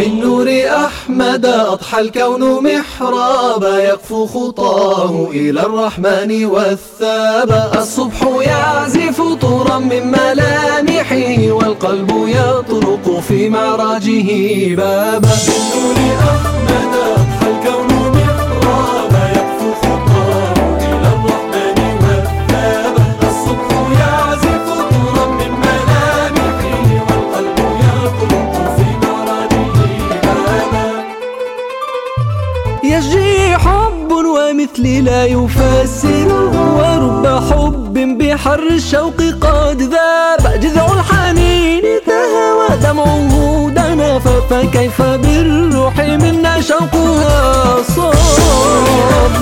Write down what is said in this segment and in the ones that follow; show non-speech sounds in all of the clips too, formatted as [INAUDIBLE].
من نور أحمد أضحى الكون محرابا يقفو خطاه إلى الرحمن والثاب. الصبح يعزف طورا من ملامحه والقلب يطرق في معراجه بابا. من نور أحمد أضحى الكون حب ومثلي لا يفسره ورب حب بحر الشوق قد ذاب. جذع الحنين تهوى دمعه دنا فكيف بالروح منا شوقها صاب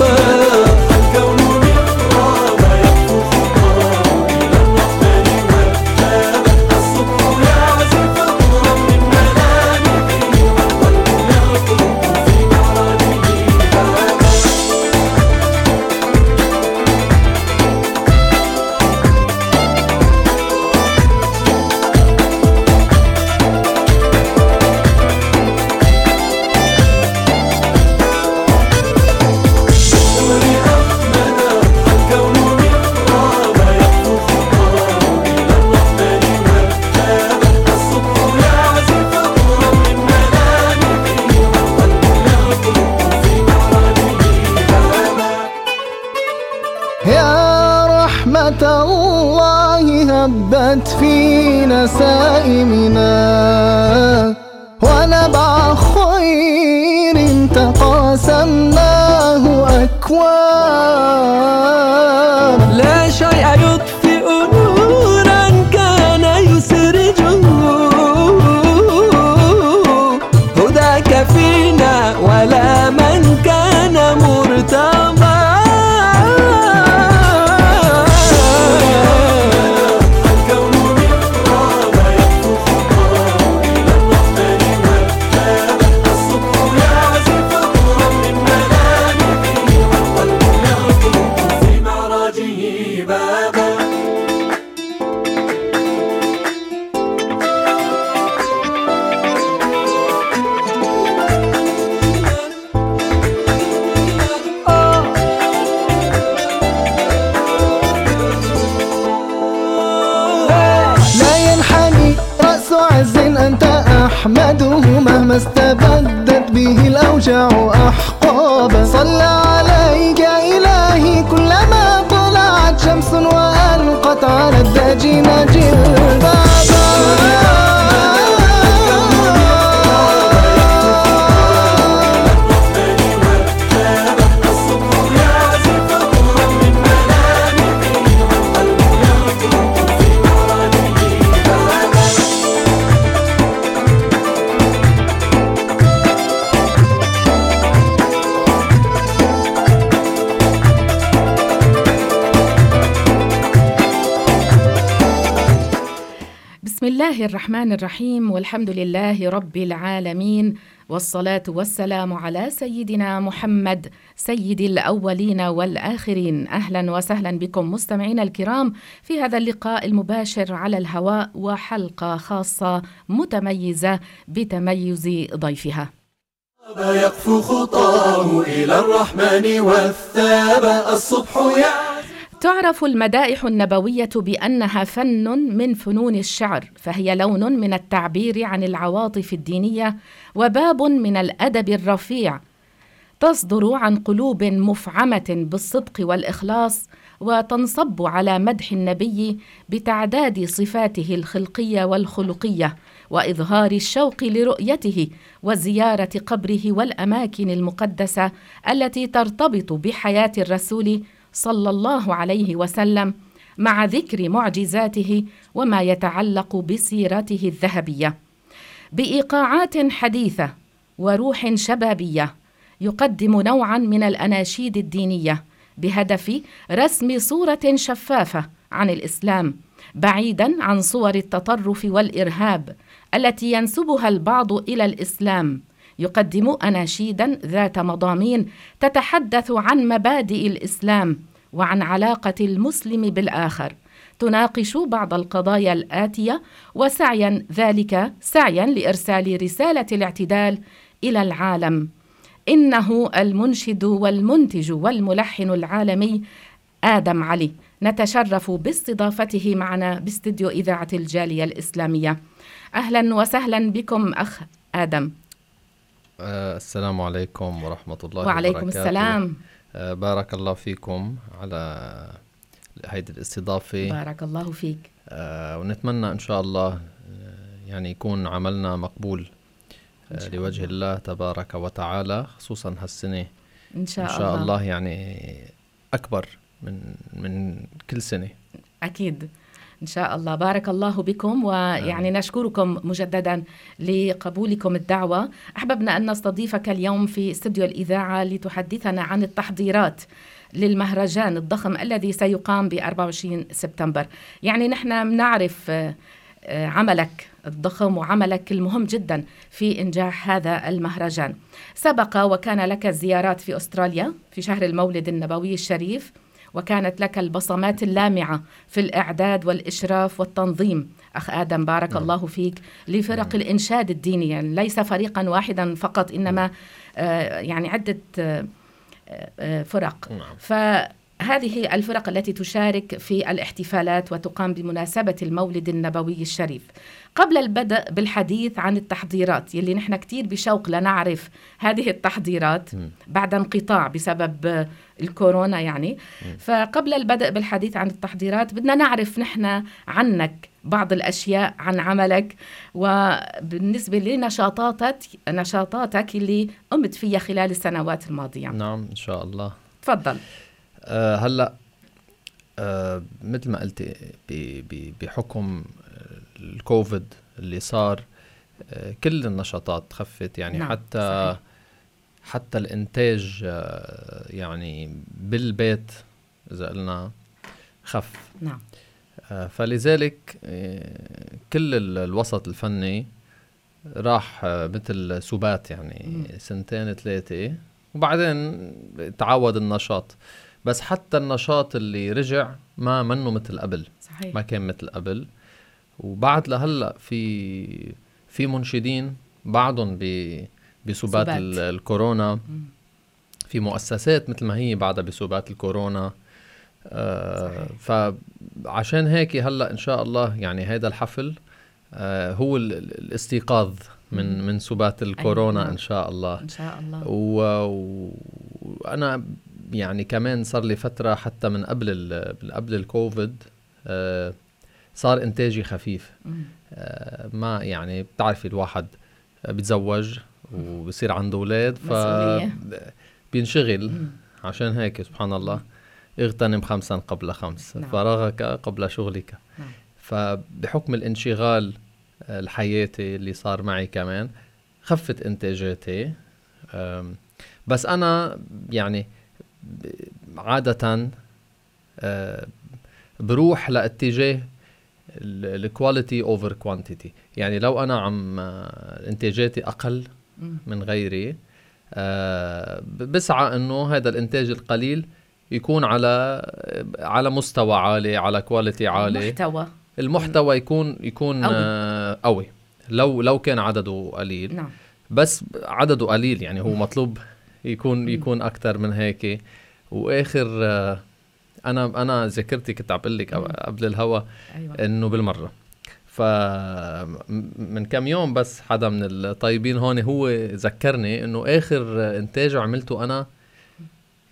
الرحمن الرحيم والحمد لله رب العالمين والصلاة والسلام على سيدنا محمد سيد الأولين والآخرين. أهلا وسهلا بكم مستمعينا الكرام في هذا اللقاء المباشر على الهواء وحلقة خاصة متميزة بتميز ضيفها. يقفو خطاه إلى الرحمن والثاب الصبح يعزف تعرف المدائح النبوية بأنها فن من فنون الشعر، فهي لون من التعبير عن العواطف الدينية وباب من الأدب الرفيع، تصدر عن قلوب مفعمة بالصدق والإخلاص، وتنصب على مدح النبي بتعداد صفاته الخلقية والخلقية، وإظهار الشوق لرؤيته وزيارة قبره والأماكن المقدسة التي ترتبط بحياة الرسول صلى الله عليه وسلم مع ذكر معجزاته وما يتعلق بسيرته الذهبية. بإيقاعات حديثة وروح شبابية يقدم نوعا من الأناشيد الدينية بهدف رسم صورة شفافة عن الإسلام بعيدا عن صور التطرف والإرهاب التي ينسبها البعض إلى الإسلام. يقدم أناشيدا ذات مضامين تتحدث عن مبادئ الإسلام وعن علاقة المسلم بالآخر. تناقش بعض القضايا الآتية وسعيا ذلك سعيا لإرسال رسالة الاعتدال إلى العالم. إنه المنشد والمنتج والملحن العالمي آدم علي. نتشرف باستضافته معنا باستديو إذاعة الجالية الإسلامية. أهلا وسهلا بكم أخ آدم. آه، السلام عليكم ورحمة الله وعليكم وبركاته. السلام. آه، بارك الله فيكم على هيدي الاستضافة. بارك الله فيك. آه، ونتمنى إن شاء الله يعني يكون عملنا مقبول لوجه الله. تبارك وتعالى خصوصا هالسنة. إن شاء, إن شاء الله يعني أكبر من من كل سنة. أكيد. إن شاء الله. بارك الله بكم ويعني نشكركم مجددا لقبولكم الدعوة. أحببنا أن نستضيفك اليوم في استوديو الإذاعة لتحدثنا عن التحضيرات للمهرجان الضخم الذي سيقام ب 24 سبتمبر. يعني نحن بنعرف آه، آه، عملك الضخم وعملك المهم جدا في إنجاح هذا المهرجان. سبق وكان لك زيارات في أستراليا في شهر المولد النبوي الشريف. وكانت لك البصمات اللامعة في الإعداد والإشراف والتنظيم. أخ آدم بارك نعم. الله فيك لفرق الإنشاد الديني. يعني ليس فريقا واحدا فقط إنما آه، يعني عدة آه، آه، فرق. نعم. فهذه الفرق التي تشارك في الاحتفالات وتقام بمناسبة المولد النبوي الشريف. قبل البدء بالحديث عن التحضيرات يلي نحن كتير بشوق لنعرف هذه التحضيرات. بعد انقطاع بسبب الكورونا يعني. فقبل البدء بالحديث عن التحضيرات بدنا نعرف نحن عنك بعض الأشياء عن عملك وبالنسبة لنشاطاتك نشاطاتك اللي قمت فيها خلال السنوات الماضية. نعم إن شاء الله. تفضل. آه هلا آه مثل ما قلتي بحكم آه، الكوفيد اللي صار آه كل النشاطات خفت يعني نعم، حتى صحيح. حتى الإنتاج آه يعني بالبيت إذا قلنا خف نعم آه فلذلك آه كل ال- الوسط الفني راح آه مثل سبات يعني مم. سنتين ثلاثة وبعدين تعود النشاط بس حتى النشاط اللي رجع ما منه مثل قبل. صحيح. ما كان مثل قبل. وبعد لهلأ في في منشدين بعدهم ب بسبات سبات. ال- الكورونا. مم. في مؤسسات مثل ما هي بعدها بسبات الكورونا. آه فعشان هيك هلأ إن شاء الله يعني هذا الحفل آه هو ال- ال- الاستيقاظ. من من سبات الكورونا نعم. إن شاء الله إن شاء الله و- و- وأنا يعني كمان صار لي فترة حتى من قبل ال- من قبل الكوفيد آه صار إنتاجي خفيف. آه ما يعني بتعرفي الواحد بيتزوج وبصير عنده أولاد ف. بينشغل. عشان هيك سبحان الله اغتنم خمسا قبل خمس نعم. فراغك قبل شغلك نعم. فبحكم الانشغال الحياتي اللي صار معي كمان خفت إنتاجاتي. بس أنا يعني عادة آه، بروح لاتجاه ال quality over quantity يعني لو أنا عم آه، إنتاجاتي أقل. من غيري ب- بسعى إنه هذا الإنتاج القليل يكون على على مستوى عالي على quality عالي. محتوى المحتوى يكون يكون قوي. لو لو كان عدده قليل. نعم. بس عدده قليل يعني هو مطلوب يكون يكون أكثر من هيك. وآخر أنا أنا ذاكرتي كنت عم بقول لك. قبل الهوا أيوه. إنه بالمرة. ف من كم يوم بس حدا من الطيبين هون هو ذكرني إنه آخر إنتاج عملته أنا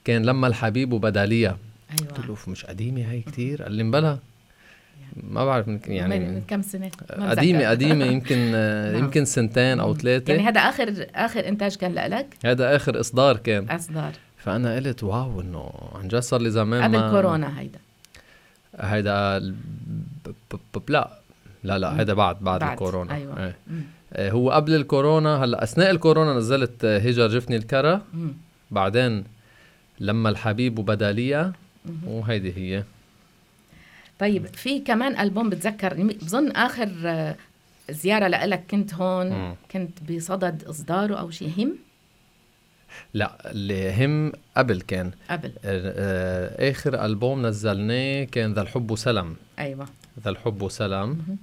كان لما الحبيب وبدالية قلت أيوه له مش قديمة هي كتير؟ قال لي مبلا ما بعرف من يعني من, كم سنة قديمه. قديمة يمكن. [LAUGHS] يمكن سنتين أو. ثلاثة يعني هذا اخر آخر إنتاج كان لك هذا آخر إصدار كان إصدار فأنا قلت واو إنه عن جد صار لي زمان قبل ما كورونا هيدا هيدا لا لا لا هيدا بعد بعد, بعد، الكورونا أيوة. إيه. آه، هو قبل الكورونا هلأ أثناء الكورونا نزلت هجر جفني الكرة. بعدين لما الحبيب وبدالية. وهيدي هي طيب في كمان ألبوم بتذكر بظن آخر آه، زيارة لك كنت هون مم. كنت بصدد إصداره أو شيء هم لا اللي هم قبل كان. قبل. آه، آخر ألبوم نزلناه كان ذا الحب وسلام. أيوه. ذا الحب وسلام.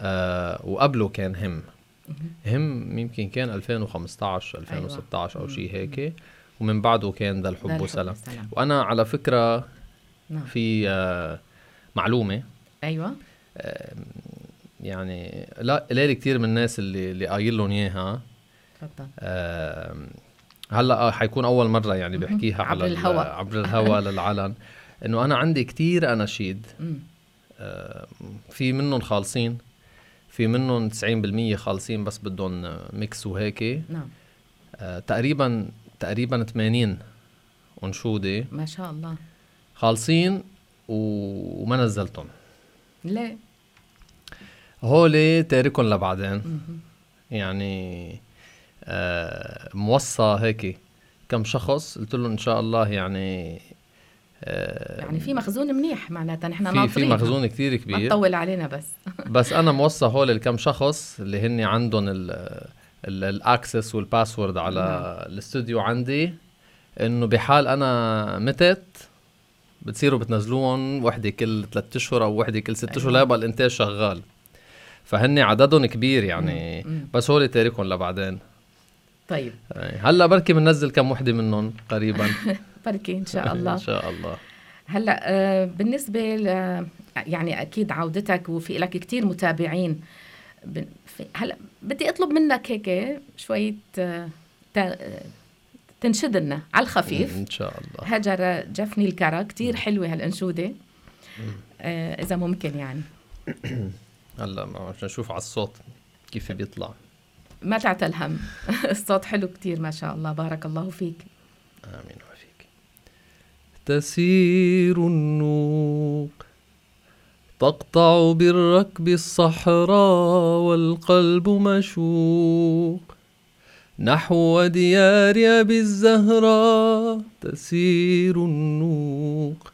آه وقبله كان هم هم يمكن كان 2015 2016 أو شيء هيك. ومن بعده كان ذا الحب الحب وسلام. والسلام. وأنا على فكرة نعم. في آه معلومة. أيوه. يعني لا قليل كتير من الناس اللي اللي قايل لهم إياها. تفضل. هلأ آه حيكون أول مرة يعني بحكيها عبر على ال- الهوا. عبر الهوا [LAUGHS] للعلن. إنه أنا عندي كتير أناشيد. في منهم خالصين. في منهم 90% خالصين بس بدهم ميكس وهيك. نعم. آه تقريبا تقريبا 80 أنشودة. ما شاء الله. خالصين وما نزلتهم. ليه هولي تاركهم لبعدين. يعني آه موصى هيك كم شخص؟ قلت لهم إن شاء الله يعني آه يعني في مخزون منيح معناتها نحن في في مخزون كتير ما كبير تطول علينا بس. [LAUGHS] بس أنا موصى هول الكم شخص اللي هن عندهم ال access وال password على نعم. الاستوديو عندي. إنه بحال أنا متت بتصيروا بتنزلوهم وحدة كل ثلاثة أشهر أو وحدة كل ست أشهر أيوة. لا يبقى الإنتاج شغال. فهن عددهم كبير يعني. مم، مم. بس هول تاركهم لبعدين. طيب. هلأ بركي بننزل كم وحدة منهم قريبا. [LAUGHS] بركي إن شاء [LAUGHS] الله. ان شاء الله. هلأ آه، بالنسبة ل يعني أكيد عودتك وفي لك كثير متابعين. هلأ بدي أطلب منك هيك شوية آه، تنشد لنا على الخفيف. إن شاء الله. هجر جفني الكرى كثير حلوة هالأنشودة. آه، إذا ممكن يعني. [CLEARS THROAT] هلا ما- عشان نشوف على الصوت كيف بيطلع. ما تعتل هم [LAUGHS] الصوت حلو كثير ما شاء الله. بارك الله فيك. آمين وفيك. تسير النوق تقطع بالركب الصحراء والقلب مشوق. نحو ديار أبي الزهراء تسير النوق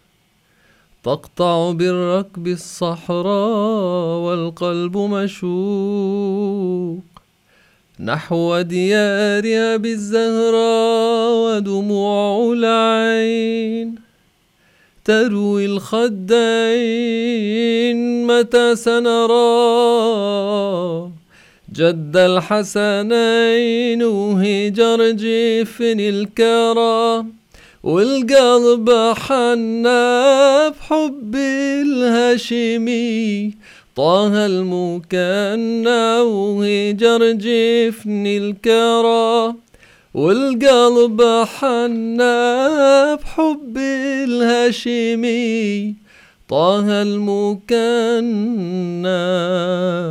تقطع بالركب الصحراء والقلب مشوق. نحو ديار أبي الزهراء ودموع العين تروي الخدين متى سنرى. جد الحسنين وهجر جفن الكرى والقلب حنا بحب الهاشمي. طه المكنى وهجر جفن الكرى والقلب حنا بحب الهاشمي. طه المكنى.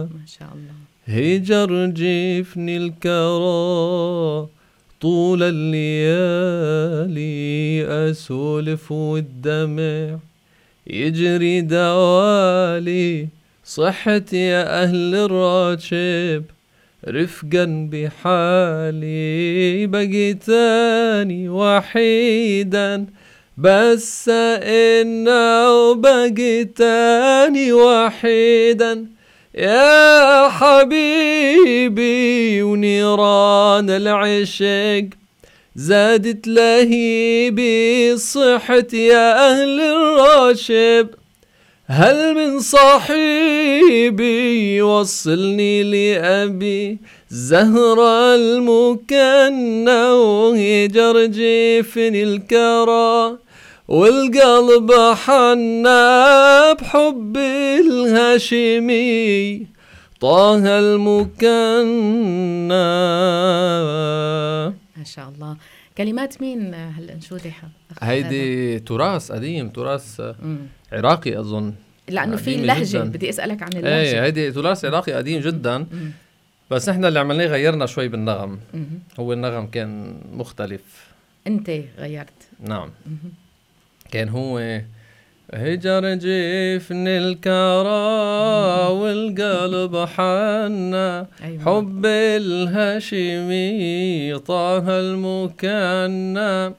ما شاء الله. هجر جفن الكرى طول الليالي أسولف والدمع يجري دوالي صحتي يا أهل الراتب رفقا بحالي بقيتاني وحيدا. بس إنه بقيتاني وحيدا. يا حبيبي ونيران العشق. زادت لهيبي صحت يا أهل الراشب هل من صاحبي يوصلني لأبي زهرة المكنى وهجر جفن الكرى؟ والقلب حنا بحب الهاشمي. طه المكنى. ما شاء الله. كلمات مين أخ هيدي تراث قديم تراث؟ مم. عراقي أظن. لأنه في جداً. بدي أسألك عن إيه اللهجة. هيدي تراث عراقي قديم جدا. مم. بس إحنا اللي عملناه غيرنا شوي بالنغم. مم. هو النغم كان مختلف. أنت غيرت. نعم. كان هو هجر جفن الكرى والقلب حنا أيوة. حب الهاشمي طه المكنى.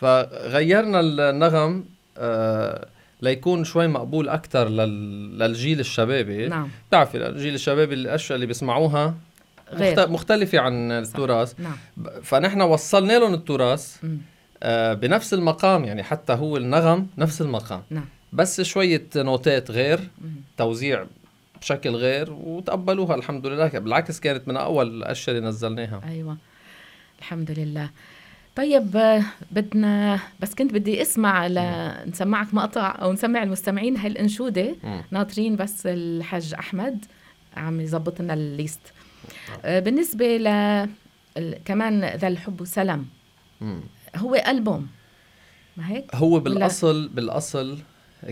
فغيرنا النغم آه ليكون شوي مقبول لل... للجيل الشبابي. نعم. بتعرفي الجيل الشبابي الأشياء اللي بيسمعوها غير. مخت- مختلفة عن التراث. نعم. فنحن وصلنا لهم التراث. آه، بنفس المقام يعني حتى هو النغم نفس المقام. نعم. بس شوية نوتات غير. توزيع بشكل غير وتقبلوها الحمد لله. بالعكس كانت من أول الأشياء اللي نزلناها. أيوه الحمد لله. طيب بدنا بس كنت بدي أسمع لنسمعك مقطع أو نسمع المستمعين هاي الانشوده مم. ناطرين بس الحاج أحمد عم يظبط لنا ال list. آه، بالنسبة ل كمان ذا الحب وسلام مم. هو ألبوم. ما هيك؟ هو بالأصل بالأصل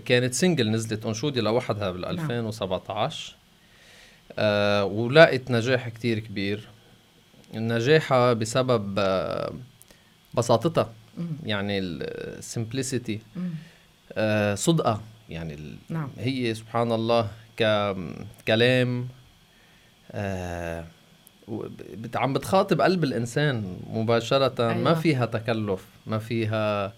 كانت single نزلت أنشودي لوحدها بال 2017 آه ولاقت نجاح كتير كبير. نجاحها بسبب آه بساطتها. يعني السمبلسيتي. آه صدقة. يعني ال- نعم. هي سبحان الله ككلام آه عم بتخاطب قلب الإنسان مباشرة أيوة. ما أيوة. فيها تكلف ما فيها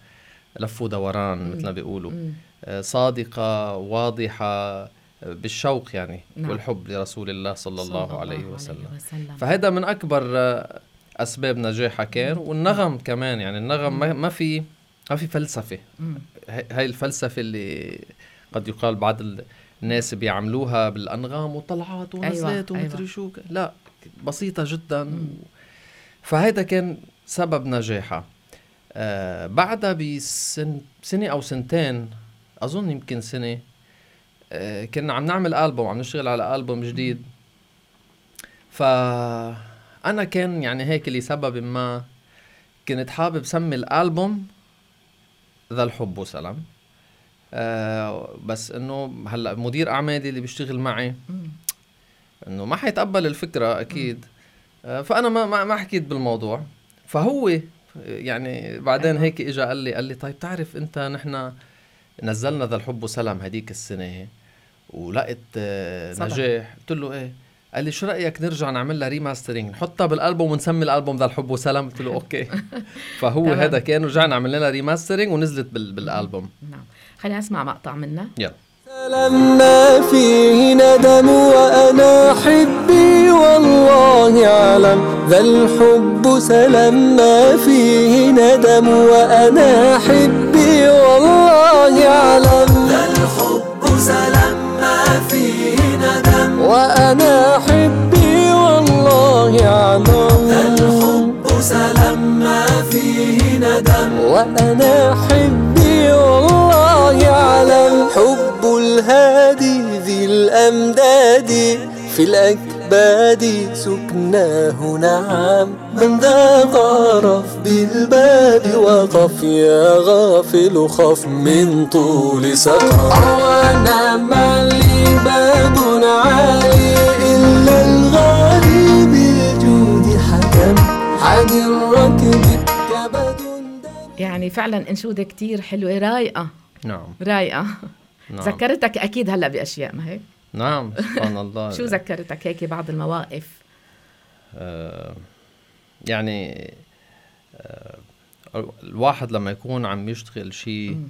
لف ودوران مثل ما بيقولوا مم. آه صادقة واضحة آه، بالشوق يعني نعم. والحب لرسول الله صلى الله عليه وسلم وسلم. فهذا من أكبر آه، أسباب نجاحها كان والنغم كمان يعني النغم ما- ما في ما في فلسفة مم. هاي الفلسفة اللي قد يقال بعض ال- الناس بيعملوها بالأنغام وطلعات ونزلات أيوة، ومدري أيوة. شو لا بسيطة جدا. فهذا كان سبب نجاحها آه بعدها بسن سنة أو سنتين أظن يمكن سنة آه كنا عم نعمل ألبوم عم نشتغل على ألبوم جديد فانا كان يعني هيك لسبب ما كنت حابب سمي الألبوم ذا الحب وسلام آه بس إنه هلأ مدير أعمالي اللي بيشتغل معي. إنه ما حيتقبل الفكرة أكيد. آه فأنا ما ما, ما حكيت بالموضوع. فهو يعني بعدين أيوة. هيك اجى قال لي قال لي طيب تعرف أنت نحن نزلنا ذا الحب وسلام هديك السنة ولقيت آه. نجاح. قلت له إيه؟ قال لي شو رأيك نرجع نعمل لها remastering نحطها بالألبوم ونسمي الألبوم ذا الحب وسلام؟ قلت له okay. [LAUGHS] فهو. هذا كان رجعنا عملنا لها remastering ونزلت بال بالألبوم. نعم. خلينا نسمع مقطع منها. يلا. لما فيه ندم وأنا حبي والله أعلم. ذا الحب سلام ما فيه ندم وأنا حبي والله أعلم. ذا الحب سلام ما فيه ندم وأنا حبي والله أعلم. الحب سلام ما فيه ندم وأنا حبي الهادي ذي الأمداد في الأكباد سكناه نعم. من ذا غرف بالباب وقف يا غافل خف من طول سقر وأنا ما لي باب عالي إلا الغالي بالجود حكم. عن الركب كبد يعني فعلا انشوده كتير حلوة رايقه نعم. رايقه نعم ذكرتك أكيد هلأ بأشياء ما هيك نعم سبحان الله [LAUGHS] شو ذكرتك هيك بعض المواقف آه، يعني آه، الواحد لما يكون عم يشتغل شيء.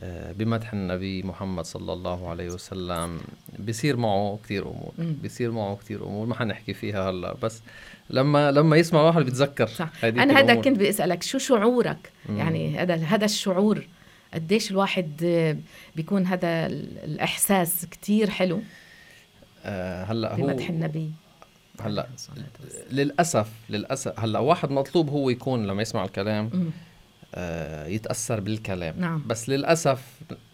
آه، بمدح النبي محمد صلى الله عليه وسلم بيصير معه كثير أمور مم. بيصير معه كثير أمور ما حنحكي فيها هلأ بس لما لما يسمع واحد بيتذكر صح أنا هذا. كنت بدي اسالك شو شعورك مم. يعني هذا هذا الشعور قديش الواحد آه، بيكون هذا ال- الإحساس كتير حلو آه، هلأ هو بمدح النبي هلأ. للأسف للأسف هلأ واحد مطلوب هو يكون لما يسمع الكلام. آه، يتأثر بالكلام نعم. بس للأسف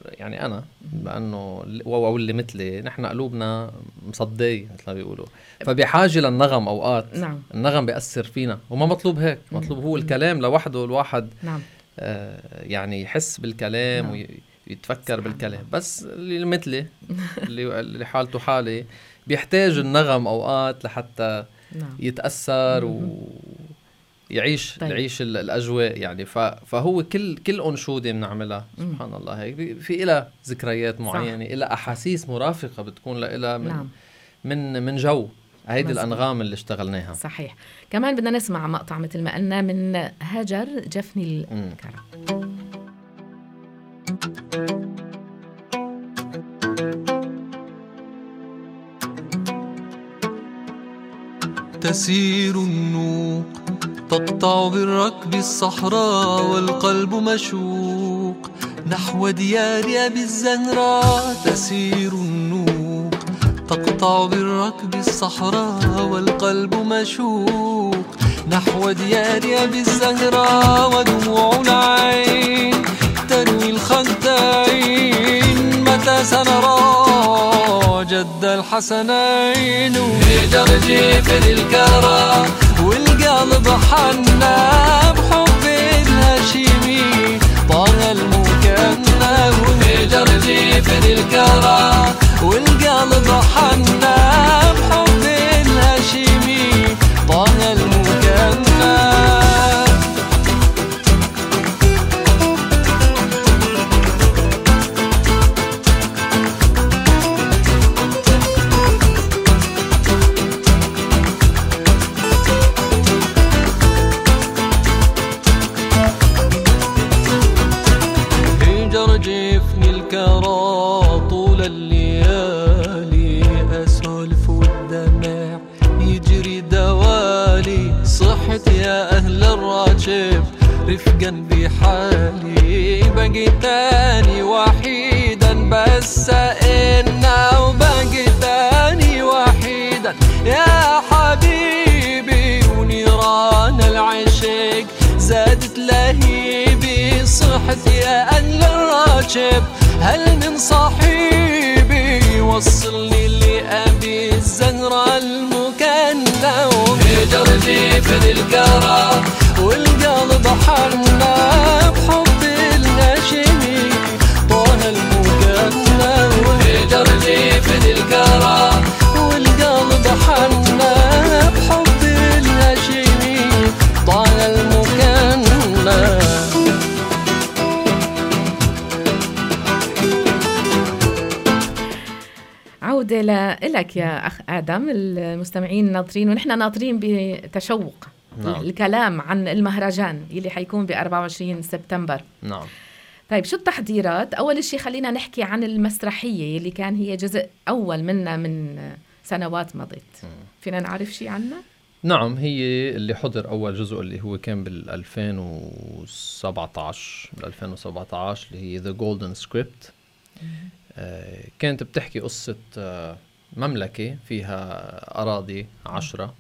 يعني أنا لأنه أو اللي مثلي نحن قلوبنا مصدية مثل ما بيقولوا فبحاجة للنغم أوقات نعم النغم بيأثر فينا وما مطلوب هيك. مطلوب هو. الكلام لوحده الواحد نعم يعني يحس بالكلام نعم. ويتفكر بالكلام. بس اللي مثلي [LAUGHS] اللي حالته حالي بيحتاج النغم أوقات لحتى نعم يتأثر. ويعيش طيب. يعيش ال- الأجواء يعني. فهو كل كل أنشودة بنعملها. سبحان الله هيك في لها ذكريات معينة لها أحاسيس مرافقة بتكون لها من نعم من من جو هيدي. الأنغام اللي اشتغلناها صحيح كمان بدنا نسمع مقطع مثل ما قلنا من هاجر جفني مم. الكرم تسير النوق تقطع بالركب الصحراء والقلب مشوق نحو ديار أبي الزهراء تسير النوق تقطع بالركب الصحراء والقلب مشوق. نحو ديار أبي الزهراء ودموع العين. تروي الخدين متى سنرى جد الحسنين. وجرجيف للكرى والقلب حنا بحب الهاشمي. طه المكنى وجرجيف للكرى والقلب حنا بحب الهاشمي طه المكنى بحالي بقيتاني وحيدا بس إنا وبقيتاني وحيدا. يا حبيبي ونيران العشق زادت لهيبي. صحت يا أهل الراجب هل من صاحبي وصلني لأبي الزهرة المكنة وهجر جيف الكرى والقلب حنا بحب الهاشمي طه المكنة وهجر جيف الكرى والقلب حنا بحب الهاشمي طه المكنة عودة لك يا أخ آدم المستمعين ناطرين ونحن ناطرين بتشوق. نعم. الكلام عن المهرجان اللي حيكون ب 24 سبتمبر. نعم. طيب شو التحضيرات؟ أول شيء خلينا نحكي عن المسرحية اللي كان هي جزء أول منها من سنوات مضت. فينا نعرف شيء عنها؟ نعم هي اللي حضر أول جزء اللي هو كان بال 2017 بال 2017 اللي هي The Golden Script كانت بتحكي قصة آه، مملكة فيها أراضي عشرة.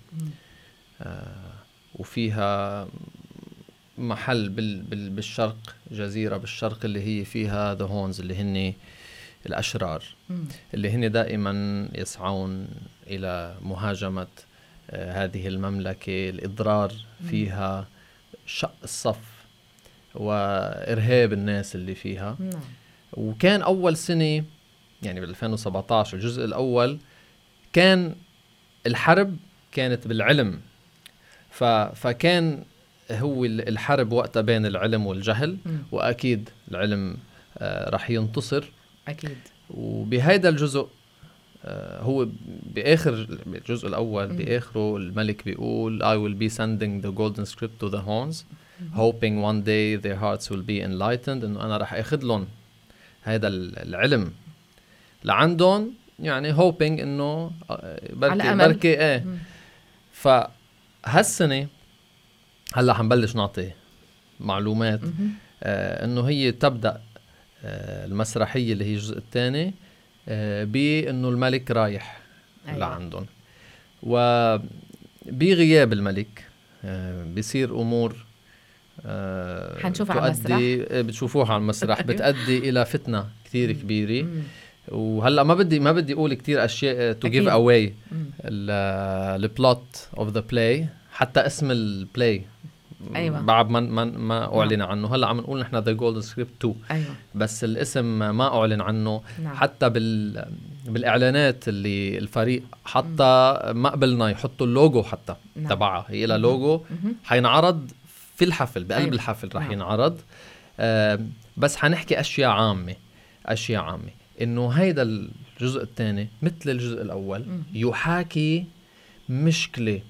آه، وفيها محل بال بال بالشرق جزيرة بالشرق اللي هي فيها ذا هونز اللي هن الأشرار. اللي هن دائما يسعون إلى مهاجمة آه، هذه المملكة. الإضرار فيها شق الصف وإرهاب الناس اللي فيها. نعم. وكان أول سنة يعني بال 2017 الجزء الأول كان الحرب كانت بالعلم. فكان هو ال- الحرب وقتها بين العلم والجهل مم. وأكيد العلم آه، رح ينتصر أكيد وبهيدا الجزء آه، هو بآخر الجزء الأول مم. بآخره الملك بيقول I will be sending the golden script to the horns hoping one day their hearts will be enlightened إنه أنا رح آخذ لهم هذا ال- العلم لعندهم يعني hoping إنه آه، بركي. بركي إيه مم. فهالسنه هلا حنبلش نعطي معلومات. آه إنه هي تبدأ آه المسرحية اللي هي الجزء الثاني آه بانه الملك رايح أيوة. لعندهم وبغياب الملك آه بيصير أمور آه حنشوفها على تؤدي آه، بتشوفوها على المسرح. [LAUGHS] بتؤدي إلى فتنة كثير كبيرة. وهلأ ما بدي ما بدي أقول كثير أشياء to. give away. ال plot of the play حتى اسم ال play أيوة. بعد ما ما ما أعلن عنه هلأ عم نقول نحن The Golden Script 2 أيوة بس الاسم ما أعلن عنه نعم. حتى بال بالإعلانات اللي الفريق حتى ما قبلنا يحطوا اللوجو حتى نعم. تبعها هي لها لوجو. حينعرض في الحفل بقلب أيوة. الحفل رح نعم. ينعرض آه بس حنحكي أشياء عامة أشياء عامة إنه هيدا الجزء الثاني مثل الجزء الأول. يحاكي مشكلة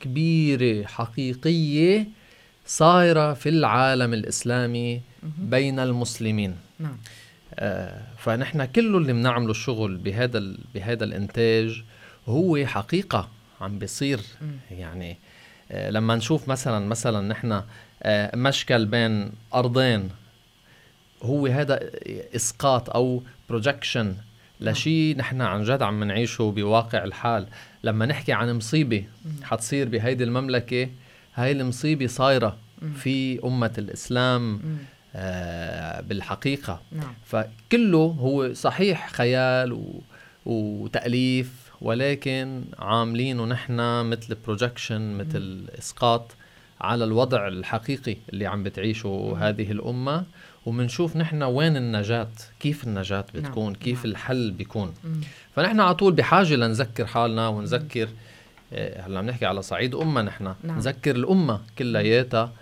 كبيرة حقيقية صايرة في العالم الإسلامي بين المسلمين. نعم. آه، فنحن كله اللي بنعمله الشغل بهذا بهذا الإنتاج هو حقيقة عم بيصير. يعني آه، لما نشوف مثلا مثلا نحن آه، مشكل بين أرضين هو هذا إسقاط أو بروجكشن لشيء نحن عن جد عم نعيشه بواقع الحال. لما نحكي عن مصيبة حتصير بهيدي المملكة هاي المصيبة صايرة في أمة الإسلام آه بالحقيقة. نعم. فكله هو صحيح خيال و... وتأليف ولكن عاملينه نحن مثل بروجكشن مثل إسقاط على الوضع الحقيقي اللي عم بتعيشه هذه الأمة. وبنشوف نحن وين النجاة كيف النجاة بتكون نعم. كيف نعم. الحل بيكون مم. فنحن على طول بحاجة لنذكر حالنا ونذكر آه، هلا عم نحكي على صعيد أمة نحن نعم. نذكر الأمة كلياتها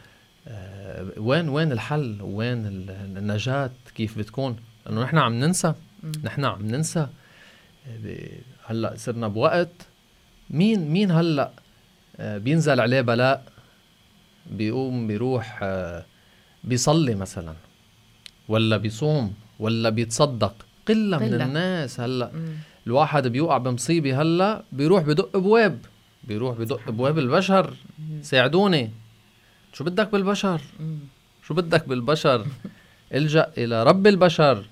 آه، وين وين الحل وين ال- النجاة كيف بتكون لأنه نحن عم ننسى مم. نحن عم ننسى هلا صرنا بوقت مين مين هلا آه، بينزل عليه بلاء بيقوم بيروح آه، بيصلي مثلا ولا بيصوم ولا بيتصدق. قلة من. الناس هلأ. مم. الواحد بيوقع بمصيبة هلأ بيروح بدق أبواب. بيروح بدق أبواب البشر. ساعدوني. شو بدك بالبشر؟ مم. شو بدك بالبشر؟ [LAUGHS] إلجأ إلى رب البشر.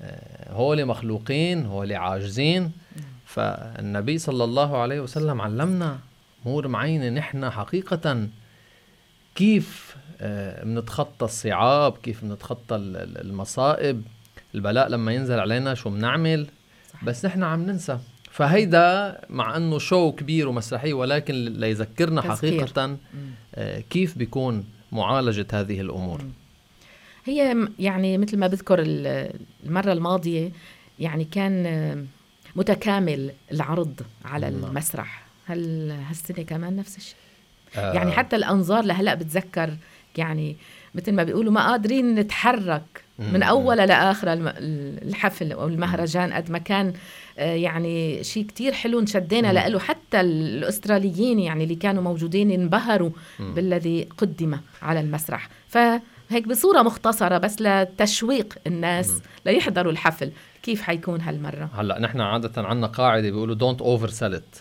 آه، هول مخلوقين هول عاجزين. فالنبي صلى الله عليه وسلم علمنا أمور معينة نحن حقيقة كيف بنتخطى الصعاب كيف بنتخطى ال- ال- المصائب البلاء لما ينزل علينا شو بنعمل. بس نحن عم ننسى فهيدا مع إنه شو كبير ومسرحيه ولكن ليذكرنا. حقيقة. آه، كيف بيكون معالجة هذه الأمور هي يعني مثل ما بذكر ال- المرة الماضية يعني كان آه، متكامل العرض على نعم. المسرح هل هالسنة كمان نفس الشيء؟ آه، يعني حتى الأنظار لهلأ بتذكر يعني مثل ما بيقولوا ما قادرين نتحرك من مم. أول لآخر الحفل أو المهرجان قد ما كان آه، يعني شيء كتير حلو انشدينا مم. له حتى الأستراليين يعني اللي كانوا موجودين انبهروا. بالذي قدم على المسرح فهيك بصورة مختصرة بس لتشويق الناس ليحضروا الحفل كيف حيكون هالمرة؟ هلأ نحن عادة عندنا قاعدة بيقولوا دونت اوفر سيل ات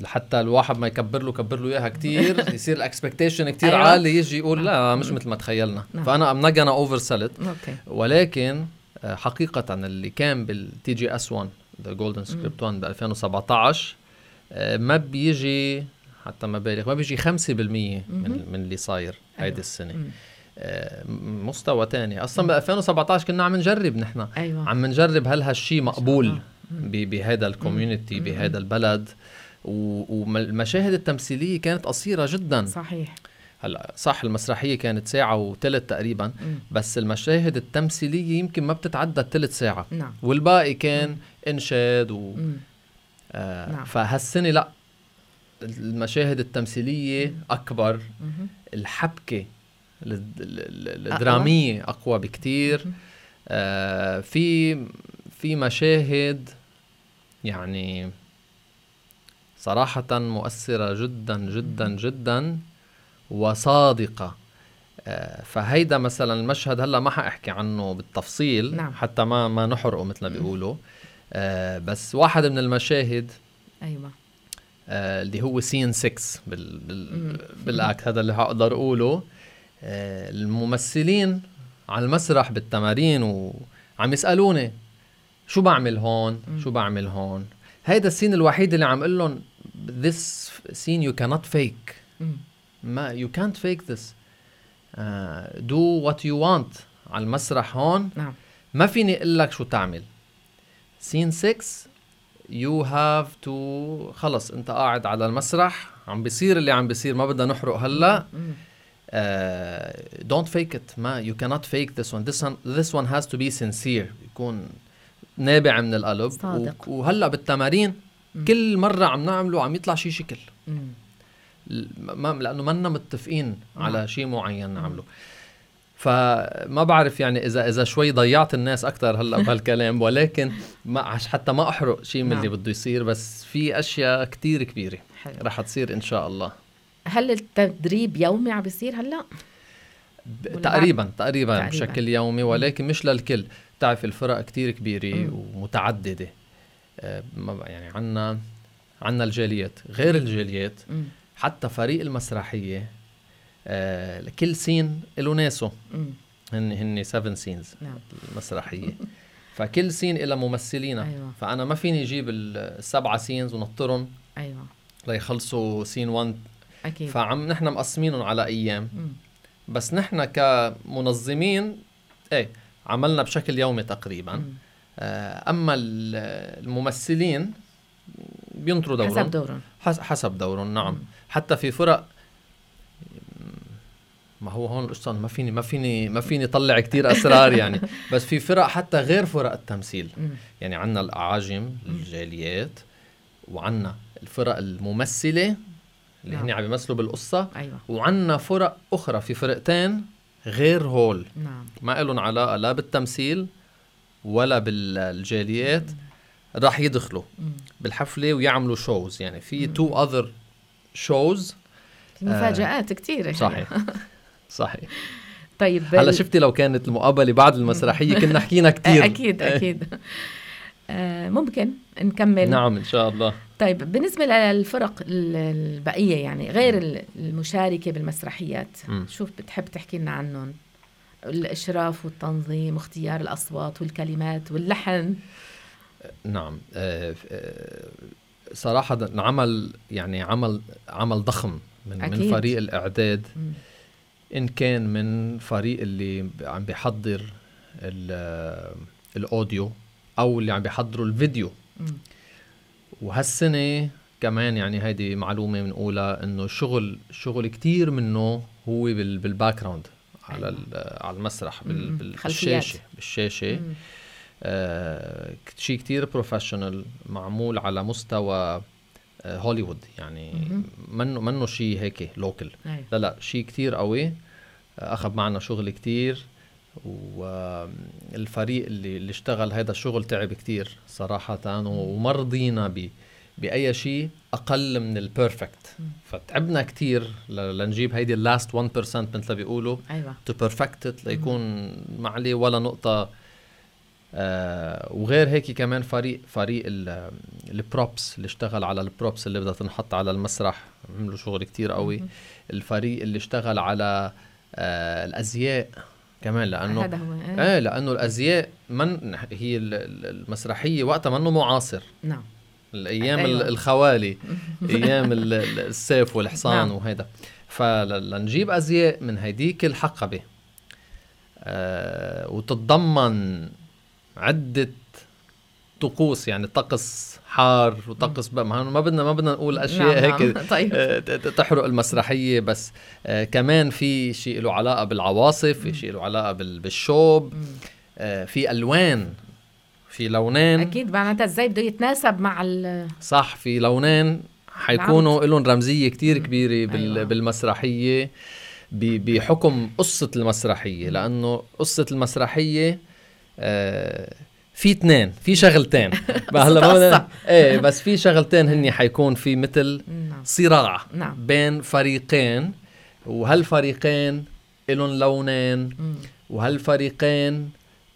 لحتى الواحد ما يكبر له كبر له إياها كثير [LAUGHS] يصير ال expectation كثير أيوة. عالي يجي يقول لا مش مثل ما تخيلنا. نعم. فأنا I'm not oversell it ولكن آه، حقيقة اللي كان بال TGS 1 The Golden Script 1 ب 2017 آه، ما بيجي حتى ما بالغ ما بيجي 5% من من اللي صاير هيدي أيوة. م- مستوى تاني. أصلا ب 2017 كنا عم نجرب نحن. أيوه. عم نجرب هل هالشيء مقبول بهذا الكوميونتي بهذا البلد. والمشاهد التمثيلية كانت قصيرة جدا. صحيح. هلا صح المسرحية كانت ساعة وثلث تقريبا مم. بس المشاهد التمثيلية يمكن ما بتتعدى الثلث ساعة. نعم. والباقي كان إنشاد و. آه نعم. فهالسنة لا المشاهد التمثيلية أكبر. مهم. الحبكة ال- ال- ال- الدراميه أقوى؟ بكتير. آه في في مشاهد يعني صراحة مؤثرة جدا جدا جدا وصادقة. آه، فهيدا مثلا المشهد هلأ ما حأحكي عنه بالتفصيل نعم. حتى ما ما نحرقه مثل ما بيقولوا. آه، بس واحد من المشاهد أيوه. آه، اللي هو سين 6 بال بالأكت هذا اللي هقدر أقوله. الممثلين على المسرح بالتمارين وعم يسألوني شو بعمل هون؟ شو بعمل هون؟ هيدا ال scene الوحيد اللي عم أقول لهم this scene you cannot fake. ما you can't fake this. uh, do what you want. على المسرح هون نعم. ما فيني أقول لك شو تعمل. scene 6 you have to خلص انت قاعد على المسرح عم بيصير اللي عم بيصير ما بدنا نحرق هلا. مم. دونت فيك ات ما يو كانت فيك ذس one this one this one has to be sincere يكون نابع من القلب صادق. وهلأ بالتمارين. كل مرة عم نعمله عم يطلع شي شكل ما لأنه منا متفقين نعم. على شيء معين نعمله فما بعرف يعني اذا إذا شوي ضيعت الناس أكثر هلأ [LAUGHS] بهالكلام ولكن ما حتى ما أحرق شيء من نعم. اللي بده يصير بس في أشياء كتير كبيرة رح تصير إن شاء الله هل التدريب يومي عم بيصير هلأ؟ تقريبا تقريبا. بشكل يومي ولكن مش للكل بتعرف الفرق كتير كبيرة. ومتعددة آه، يعني عنا عندنا الجاليات غير الجاليات. حتى فريق المسرحية آه كل scene له ناسه. هن هن 7 scenes نعم المسرحيه [LAUGHS] فكل scene لها ممثلينها أيوة. فأنا ما فيني أجيب السبعة scenes ونطرهم أيوه ليخلصوا سين 1 أكيد. فعم نحن مقسمينهم على أيام. مم. بس نحن كمنظمين إيه عملنا بشكل يومي تقريبا. مم. آه، أما ال- الممثلين بينطروا دورهم. حسب دورهم. حس- حسب دورهم نعم. مم. حتى في فرق ما هو هون القصة ما فيني ما فيني ما فيني طلع كتير أسرار يعني. [LAUGHS] بس في فرق حتى غير فرق التمثيل. يعني عندنا الأعاجم الجاليات وعندنا الفرق الممثلة اللي نعم. هن عم يمثلوا بالقصة. أيوه. وعندنا فرق أخرى في فرقتين غير هول. نعم. ما لهم علاقة لا بالتمثيل ولا بالجاليات. راح يدخلوا مم. بالحفلة ويعملوا shows يعني في two other shows مفاجآت كثيرة صحيح. [LAUGHS] صحيح. طيب هلا شفتي لو كانت المقابلة بعد المسرحية كنا حكينا كثير [LAUGHS] أكيد أكيد. آه، [LAUGHS] ممكن نكمل نعم إن شاء الله طيب بالنسبة للفرق ال- البقية يعني غير ال- المشاركة بالمسرحيات مم. شوف بتحب تحكي لنا عنهم الإشراف والتنظيم واختيار الأصوات والكلمات واللحن نعم آه، آه، صراحة عمل يعني عمل عمل ضخم من من أكيد. فريق الإعداد مم. إن كان من فريق اللي عم بيحضر ال- ال audio أو اللي عم بيحضروا الفيديو. وهالسنة كمان يعني هيدي معلومة بنقولها إنه الشغل شغل كتير منه هو بال بال background على أيوة. على المسرح. بالشاشة بالشاشة. آه شيء كتير professional معمول على مستوى آه هوليوود يعني مهم. منه منه شيء هيك local أيوة. لا لا شيء كتير قوي آه، أخذ معنا شغل كتير والفريق اللي اللي اشتغل هذا الشغل تعب كتير صراحة وما رضينا ب بأي شيء أقل من ال perfect فتعبنا كتير ل- لنجيب هيدي ال last 1% مثل ما بيقولوا أيوة. too perfect ليكون ما عليه ولا نقطة. آه وغير هيك كمان فريق فريق ال props اللي اشتغل على ال props اللي بدها تنحط على المسرح عملوا شغل كتير قوي. الفريق اللي اشتغل على آه الأزياء كمان لأنه هذا هو إيه. إيه لأنه الأزياء من هي ال- ال- المسرحية وقتها منه معاصر نعم الأيام أيوة. الخوالي [LAUGHS] أيام ال- ال- السيف والحصان. نعم. وهيدا فلنجيب أزياء من هيديك الحقبة آه وتتضمن عدة طقوس يعني طقس حار وطقس ما بدنا ما بدنا نقول أشياء نعم، هيك نعم. [LAUGHS] طيب آه، تحرق المسرحية بس آه كمان في شيء له علاقة بالعواصف في شيء له علاقة بال- بالشوب. آه في ألوان في لونين أكيد معناتها إزاي بده يتناسب مع ال صح في لونين حيكونوا لهم رمزية كتير. كبيرة بال أيوة. بالمسرحية بحكم قصة المسرحية. لأنه قصة المسرحية آه في اثنين في شغلتين. [LAUGHS] هلا ما. إيه بس في شغلتين هن حيكون في مثل نعم. صراع نعم. بين فريقين وهالفريقين لهم لونين. وهالفريقين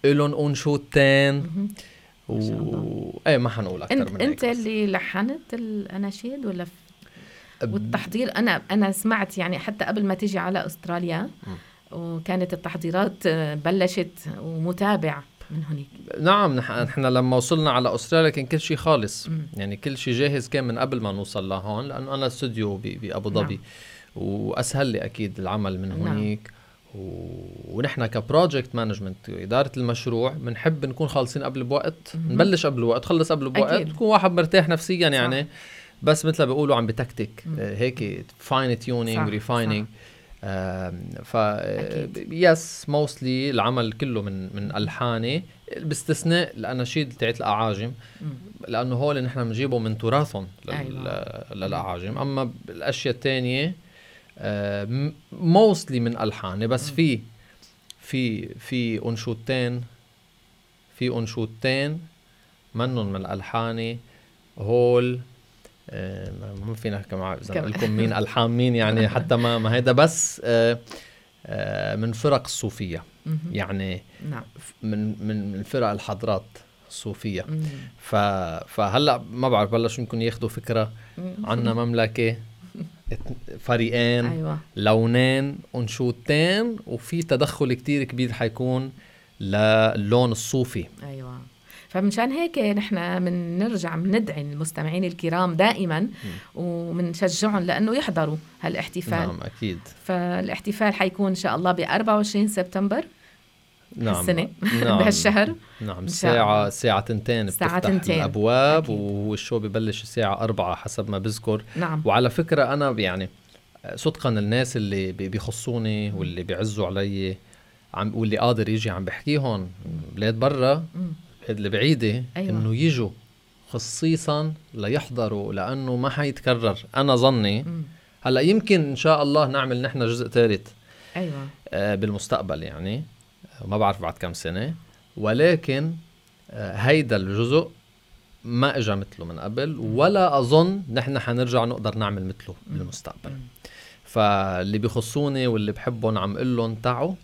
لهم أنشودتين؟ و... إيه ما حنقول أكثر انت من أنت هيك. اللي لحنت الاناشيد ولا ف... والتحضير؟ أنا أنا سمعت يعني حتى قبل ما تيجي على أستراليا وكانت التحضيرات آه، بلشت ومتابع. من هناك نعم نح- نحن لما وصلنا على أستراليا كان كل شيء خالص مم. يعني كل شيء جاهز كان من قبل ما نوصل لهون لأنه أنا استوديو بأبو ظبي نعم. وأسهل لي أكيد العمل من نعم. هونيك و... ونحن ك project management إدارة المشروع بنحب نكون خالصين قبل بوقت. نبلش قبل بوقت خلص قبل بوقت. يكون واحد مرتاح نفسيا صح. يعني بس مثل ما بيقولوا عم بتكتك هيك fine صح، tuning refining ف. يس موستلي العمل كله من من الحاني باستثناء الاناشيد تاعت الأعاجم. لأنه هول نحن بنجيبهم من تراثهم. أيوة. للأعاجم أما الأشياء الثانية موستلي من الحاني بس. في في في أنشودتين في أنشودتين منهم من الالحاني هول آه، ما- ما فينا كمان. لكم مين الحان مين يعني [LAUGHS] حتى ما ما هيدا بس آه، آه، من فرق الصوفية. يعني نعم. من من من فرق الحضرات الصوفية. ف... فهلأ ما بعرف بلشوا يمكن ياخذوا فكرة عنا مملكة فريقين أيوه. لونين انشودتين وفي تدخل كتير كبير حيكون للون الصوفي. أيوه. فمشان هيك نحن بنرجع بندعي المستمعين الكرام دائما وبنشجعهم لأنه يحضروا هالاحتفال. نعم أكيد. فالاحتفال حيكون إن شاء الله ب 24 سبتمبر نعم السنة نعم. [LAUGHS] بهالشهر. نعم إن شاء الله. ساعة ساعة تنتين ساعة تنتين. الأبواب أكيد. والشو ببلش الساعة أربعة حسب ما بذكر. نعم. وعلى فكرة أنا يعني صدقا الناس اللي بي- بيخصوني واللي بيعزوا علي عم واللي قادر يجي عم بحكيهم بلاد برا البعيدة أيوة. إنه يجوا خصيصا ليحضروا لأنه ما حيتكرر. أنا ظني. هلأ يمكن إن شاء الله نعمل نحن جزء ثالث. أيوه. آه، بالمستقبل يعني. آه، ما بعرف بعد كم سنة. ولكن آه، هيدا الجزء ما اجى مثله من قبل ولا أظن نحن حنرجع نقدر نعمل مثله بالمستقبل. فاللي بيخصوني واللي بحبهم عم أقول لهم تعوا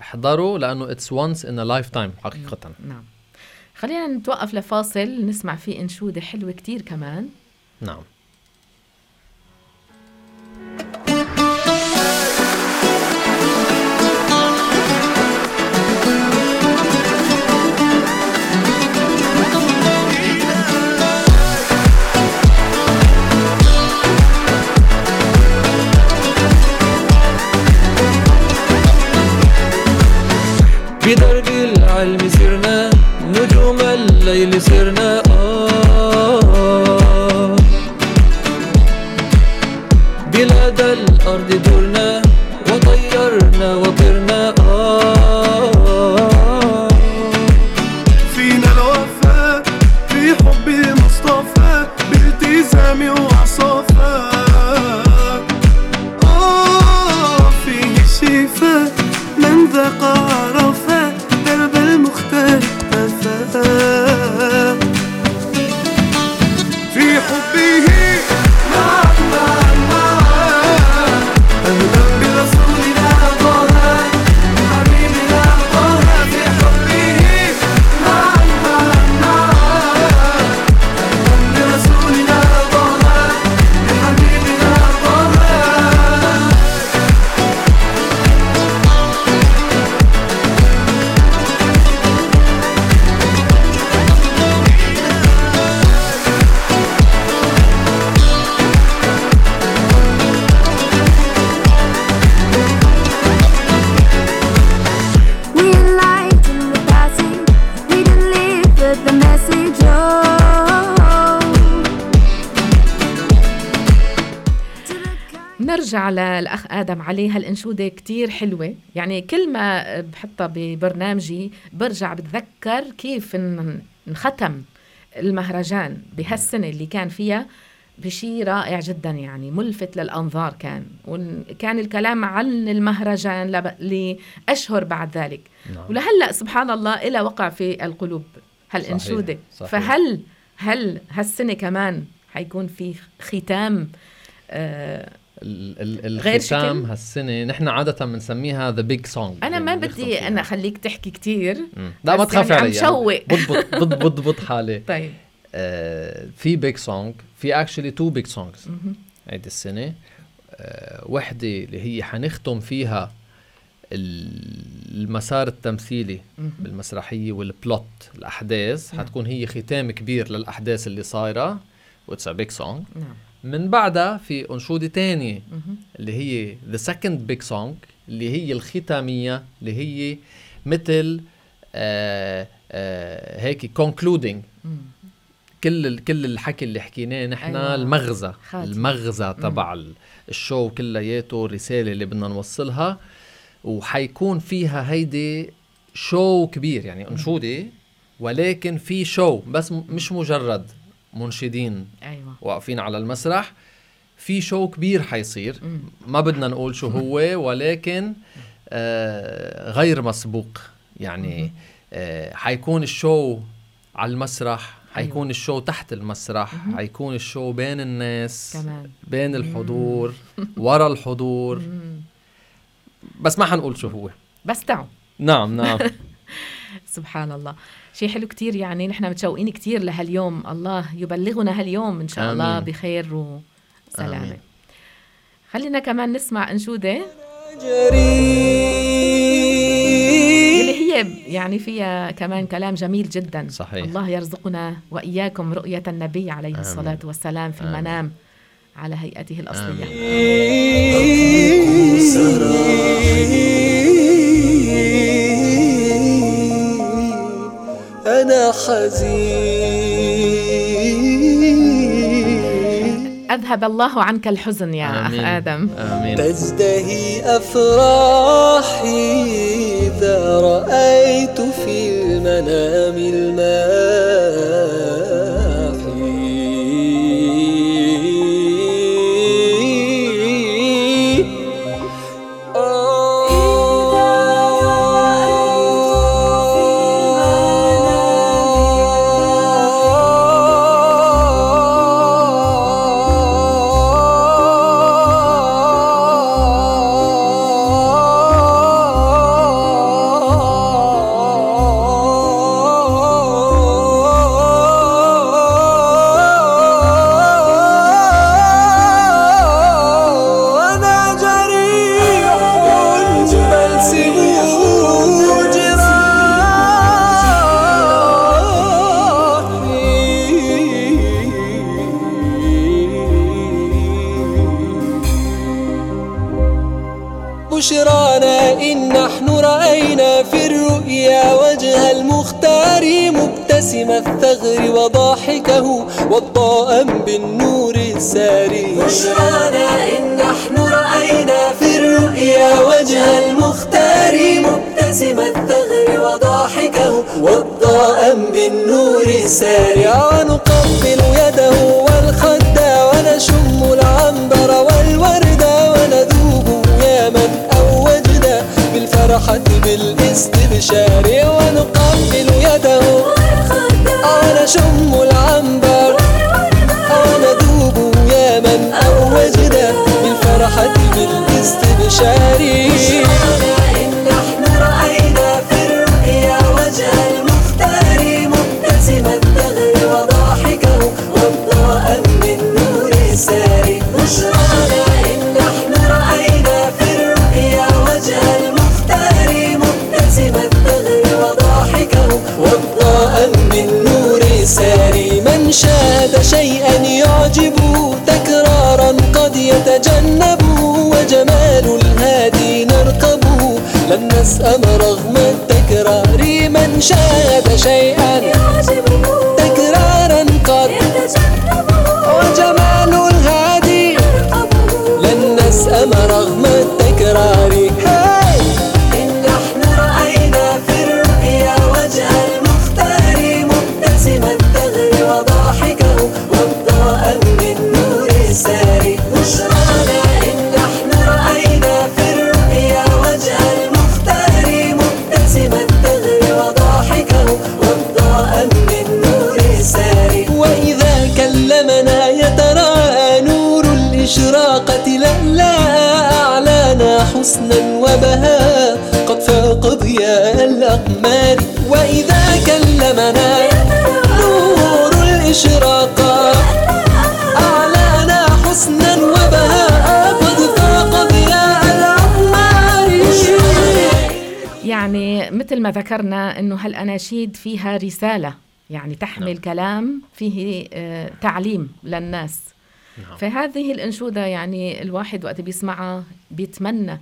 احضروا لأنه it's once in lifetime حقيقة. نعم. خلينا نتوقف لفاصل نسمع فيه انشوده حلوة كتير كمان. نعم. للأخ آدم علي هالإنشودة كتير حلوة يعني كل ما بحطها ببرنامجي برجع بتذكر كيف انختم المهرجان بهالسنة اللي كان فيها بشيء رائع جدا يعني ملفت للأنظار كان وكان الكلام عن المهرجان لأشهر بعد ذلك نعم. ولهلأ سبحان الله إلى وقع في القلوب هالإنشودة صحيح. فهل هل هالسنة كمان حيكون في ختام آه غير الختام شكل؟ هالسنة نحن عادة بنسميها the big song أنا ما بدي أنا أخليك تحكي كتير لا ما تخافي يعني عم علي شوق. بضبط بضبط بضبط حالي. [LAUGHS] طيب. آه، في big song في actually two big songs هيدي السنة. آه، وحدة اللي هي حنختم فيها ال- المسار التمثيلي بالمسرحية وال plot الأحداث. حتكون هي ختام كبير للأحداث اللي صايرة و it's a big song نعم. من بعدها في أنشودة تانية اللي هي the second big song اللي هي الختامية اللي هي مثل آه آه هيك concluding كل كل الحكي اللي حكيناه نحن أيوة. المغزى خاتم. المغزى تبع ال- ال show كلياته الرسالة اللي بدنا نوصلها. وحيكون فيها هيدي show كبير يعني أنشودة ولكن في show بس مش مجرد. منشدين أيوه. واقفين على المسرح. في show كبير حيصير. ما بدنا نقول شو هو ولكن آه غير مسبوق. يعني آه حيكون ال show على المسرح حيكون ال show تحت المسرح حيكون ال show بين الناس كمان. بين الحضور [LAUGHS] ورا الحضور. بس ما حنقول شو هو. بس تعوا. نعم نعم. [LAUGHS] سبحان الله. شيء حلو كتير يعني نحن متشوقين كتير لهاليوم الله يبلغنا هاليوم إن شاء الله آمين. بخير وسلامة آمين. خلينا كمان نسمع أنشودة جريء اللي هي يعني فيها كمان كلام جميل جدا صحيح. الله يرزقنا وإياكم رؤية النبي عليه آمين. الصلاة والسلام في آمين. المنام على هيئته الأصلية أنا حزين أذهب الله عنك الحزن يا أخ آمين. آدم. آمين. تزدهي أفراحي إذا رأيت في المنام الماحي بالنور الساري. بشرانا إن نحن رأينا في الرؤيا وجه المختار مبتسم الثغر وضاحكه والضاء بالنور الساري. ونقبل يده والخد ونشم العنبر والورد وندوب يا من أو وجد بالفرحة بالاستبشار. ونقبل يده ونشم العنبر. يا من أو وجد بالفرحة نحن رأينا وجه المختار. مبتسم وضاحكه والضاء من نور ساري نحن رأينا وجه المختار. مبتسم وضاحكه نور ساري من شاهد شيئا يعجبه قد يتجنبه وجمال الهادي نرقبه لن نسأم رغم التكرار من شاهد شيئا. تكرارا ما ذكرنا إنه هالاناشيد فيها رسالة؟ يعني تحمل نعم. كلام فيه آه، تعليم للناس. نعم. فهذه الأنشودة يعني الواحد وقت بيسمعها بيتمنى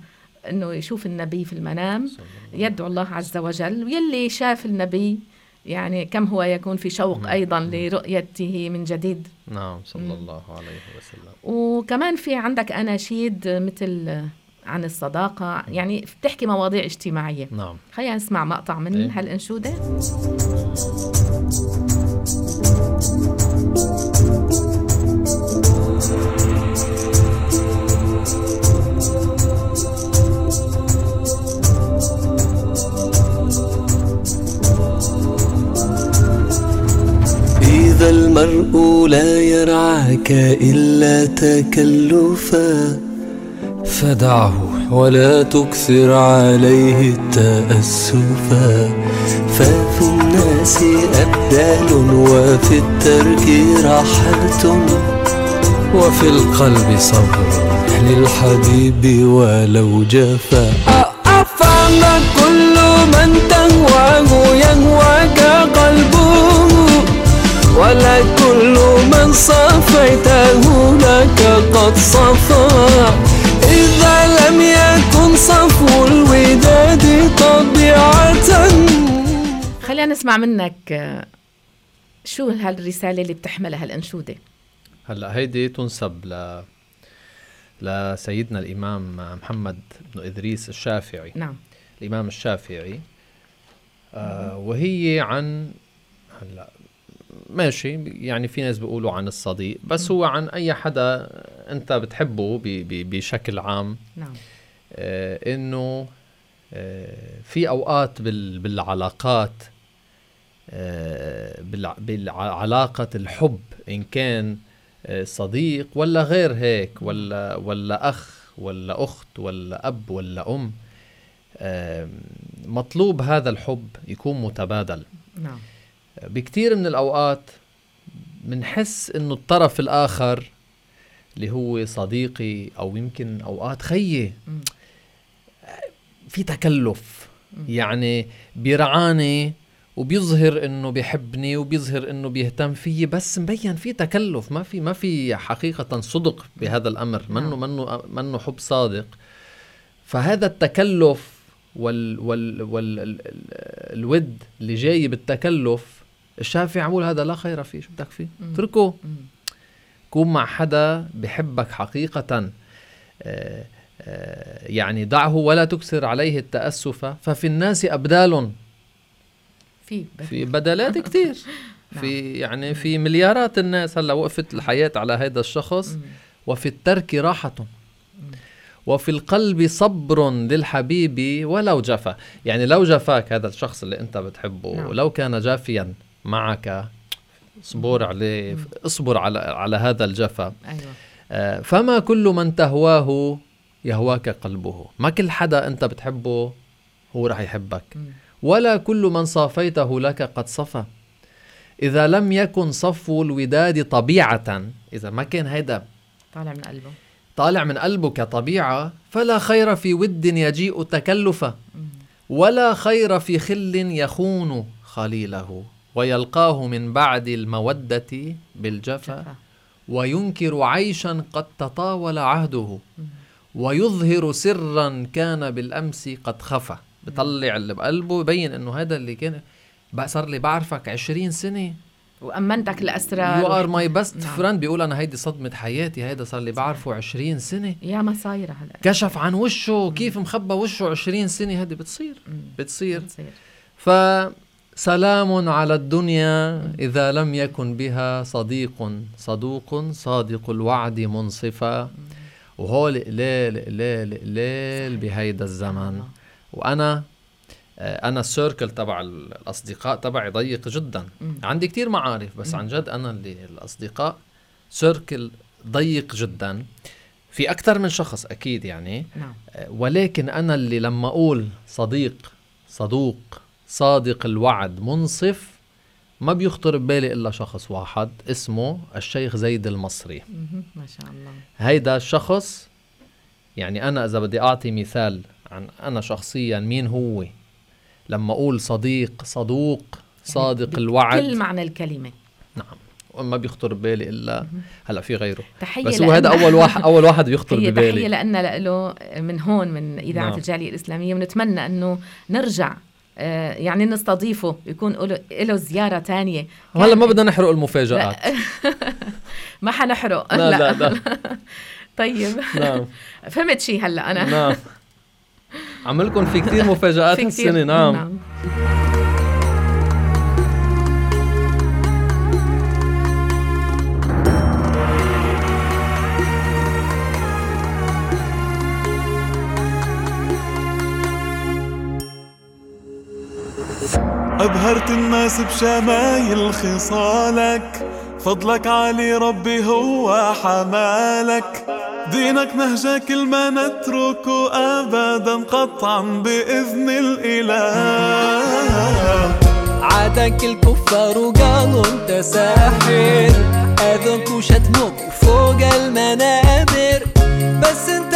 إنه يشوف النبي في المنام يدعو الله عز وجل ويلي شاف النبي يعني كم هو يكون في شوق نعم. أيضا لرؤيته من جديد. نعم صلى الله عليه وسلم. وكمان في عندك اناشيد مثل عن الصداقة. يعني بتحكي مواضيع اجتماعية. نعم. خلينا نسمع مقطع من إيه. هالانشوده إذا المرء لا يرعاك إلا تكلفا. فدعه ولا تكثر عليه التأسفا ففي الناس أبدال وفي الترك راحة وفي القلب صبر للحبيب ولو جفا. أفعل كل من تهواه يهواك قلبه ولا كل من صفيته لك قد صفى إذا لم يكن صفو الوداد طبيعة. خلينا نسمع منك شو هالرسالة اللي بتحملها هالأنشودة هلأ هيدي تنسب ل لسيدنا الإمام محمد بن إدريس الشافعي. نعم. الإمام الشافعي آه وهي عن هلأ ماشي يعني في ناس بيقولوا عن الصديق بس هو عن أي حدا أنت بتحبه بشكل عام. نعم. آه إنه آه في أوقات بال بالعلاقات آه بالع- بالعلاقة الحب إن كان آه صديق ولا غير هيك ولا ولا أخ ولا أخت ولا أب ولا أم آه مطلوب هذا الحب يكون متبادل. نعم. بكتير من الأوقات بنحس إنه الطرف الآخر اللي هو صديقي أو يمكن أوقات خيي. في تكلف. يعني بيرعاني وبيظهر إنه بيحبني وبيظهر إنه بيهتم فيي بس مبين في تكلف. ما في ما في حقيقة صدق بهذا الأمر. منه منه منه حب صادق. فهذا التكلف وال وال وال ال- ال- الود اللي جاي بالتكلف الشافعي عمول هذا لا خير فيه شو بدك فيه. اتركه. كون مع حدا بحبك حقيقة آه، آه، يعني دعه ولا تكثر عليه التأسف. ففي الناس أبدال. في في بدلات كتير [LAUGHS] في يعني في مليارات الناس هلأ وقفت الحياة على هذا الشخص. وفي الترك راحة. وفي القلب صبر للحبيب ولو جفا. يعني لو جفاك هذا الشخص اللي أنت بتحبه نعم. ولو كان جافيا معك. اصبر عليه اصبر على على هذا الجفا. أيوة. آه، فما كل من تهواه يهواك قلبه. ما كل حدا أنت بتحبه هو رح يحبك. ولا كل من صافيته لك قد صفى. إذا لم يكن صفو الوداد طبيعة إذا ما كان هيدا طالع من قلبه. طالع من قلبه كطبيعة فلا خير في ود يجيء تكلفا. ولا خير في خل يخون خليله. ويلقاه من بعد المودة بالجفا جفا. وينكر عيشا قد تطاول عهده. ويظهر سرا كان بالأمس قد خفى. بطلع اللي بقلبه يبين إنه هذا اللي كان بقى صار لي بعرفك 20 سنة. وأمنتك الأسرار you are my best. friend بيقول أنا هيدي صدمة حياتي هيدا صار لي بعرفه 20 سنة. يا ما صايرة هلا كشف عن وشه كيف مخبى وشه 20 سنة. هذه بتصير. بتصير. بتصير. فسلام على الدنيا إذا لم يكن بها صديق صدوق صادق الوعد منصفا. وهول قليل قليل قليل بهيدا الزمن. وأنا آه، أنا السيركل تبع الأصدقاء تبعي ضيق جدا. عندي كتير معارف بس عن جد أنا اللي الأصدقاء سيركل ضيق جدا. في أكثر من شخص أكيد يعني. نعم. ولكن أنا اللي لما أقول صديق صدوق صادق الوعد منصف ما بيخطر ببالي إلا شخص واحد اسمه الشيخ زيد المصري. ما شاء الله. هيدا الشخص يعني أنا إذا بدي أعطي مثال عن أنا شخصيا مين هو؟ لما أقول صديق صدوق صادق بكل الوعد. معنى الكلمة. نعم. وما بيخطر ببالي إلا هلأ في غيره. تحية بس هو هذا أول واحد أول واحد بيخطر تحية ببالي. لنا له من هون من إذاعة نعم. الجالية الإسلامية ونتمنى أنه نرجع يعني نستضيفه. يكون له- زيارة تانية. هلا ما بدنا نحرق المفاجآت. [LAUGHS] ما حنحرق. لا لا لا. [LAUGHS] طيب. نعم. [LAUGHS] فهمت شيء هلا أنا. نعم. عملكم في مفاجآت في كتير- هالسنة نعم. أبهرت الناس بشمايل خصالك فضلك علي ربي هو حمالك. دينك نهجك ما نتركه أبدا قطعا بإذن الإله. عادك الكفار وقالوا أنت ساحر. اذوك وشتموك فوق المنابر. بس أنت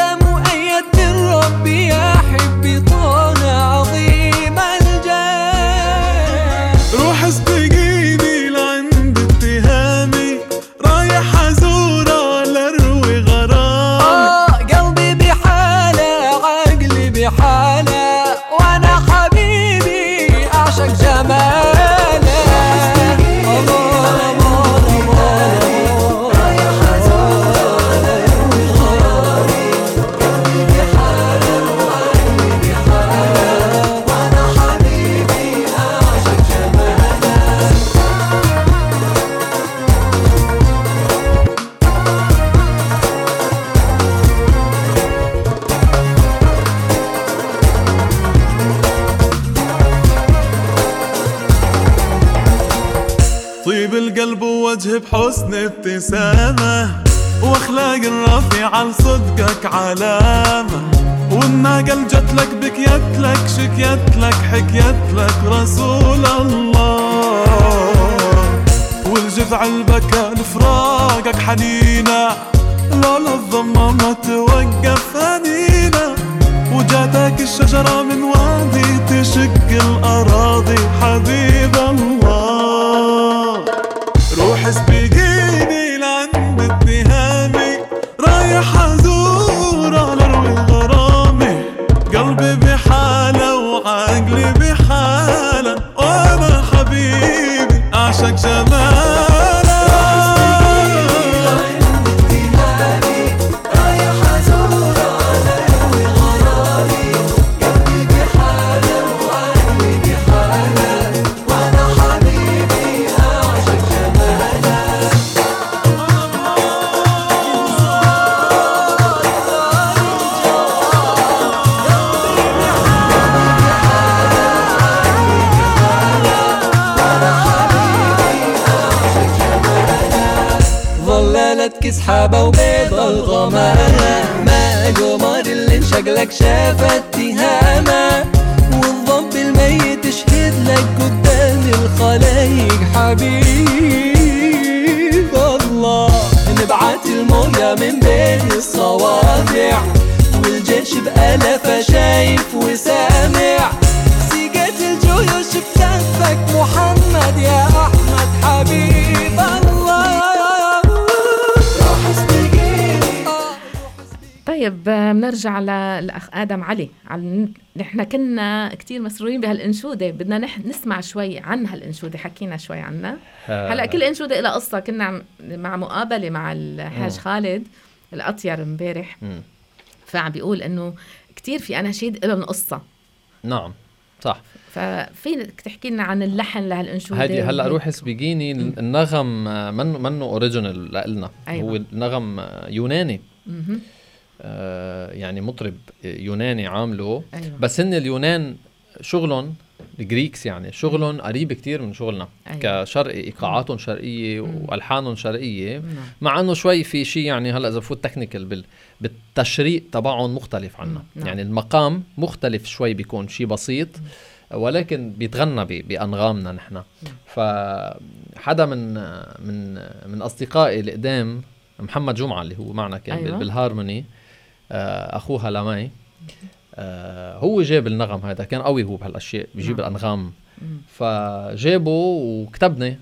الرفيع لصدقك علامة والناقل جتلك بكيتلك شكيتلك حكيتلك رسول الله. والجذع البكى لفراقك حنينة لولا الضمة ما توقف هنينا وجاتك الشجرة من وادي تشق الأراضي حبيب الله. روح سبقيني آه، بنرجع للاخ آدم علي عن نحن كنا كتير مسرورين بهالأنشودة بدنا نح... نسمع شوي عن هالأنشودة حكينا شوي عنها هلأ كل أنشودة لها قصة كنا. مع مقابلة مع الحاج مم. خالد الاطير امبارح مم. فعم بيقول إنه كتير في أناشيد لهم قصة نعم صح ففينك تحكي لنا عن اللحن لهالأنشودة هيدي هلأ وهيك؟ روح سبيجيني النغم آه، منه منه اوريجينال لنا أيوة. هو النغم آه، يوناني مهم. آه، يعني مطرب يوناني عامله أيوة. بس هن اليونان شغلهم ال Greeks يعني شغلهم قريب كتير من شغلنا أيوة. كشرقي ايقاعاتهم شرقية وألحانهم شرقية نعم. مع إنه شوي في شيء يعني هلأ إذا بفوت technical بال بالتشريق تبعهم مختلف عنا نعم. يعني المقام مختلف شوي بيكون شيء بسيط ولكن بيتغنى بأنغامنا نحن فحدا من من من أصدقائي القدام محمد جمعة اللي هو معنا كان أيوة. بالهارموني أخوها لمي آه، هو جاب النغم هذا كان قوي هو بهالأشياء بيجيب نعم. الأنغام. فجابه وكتبنا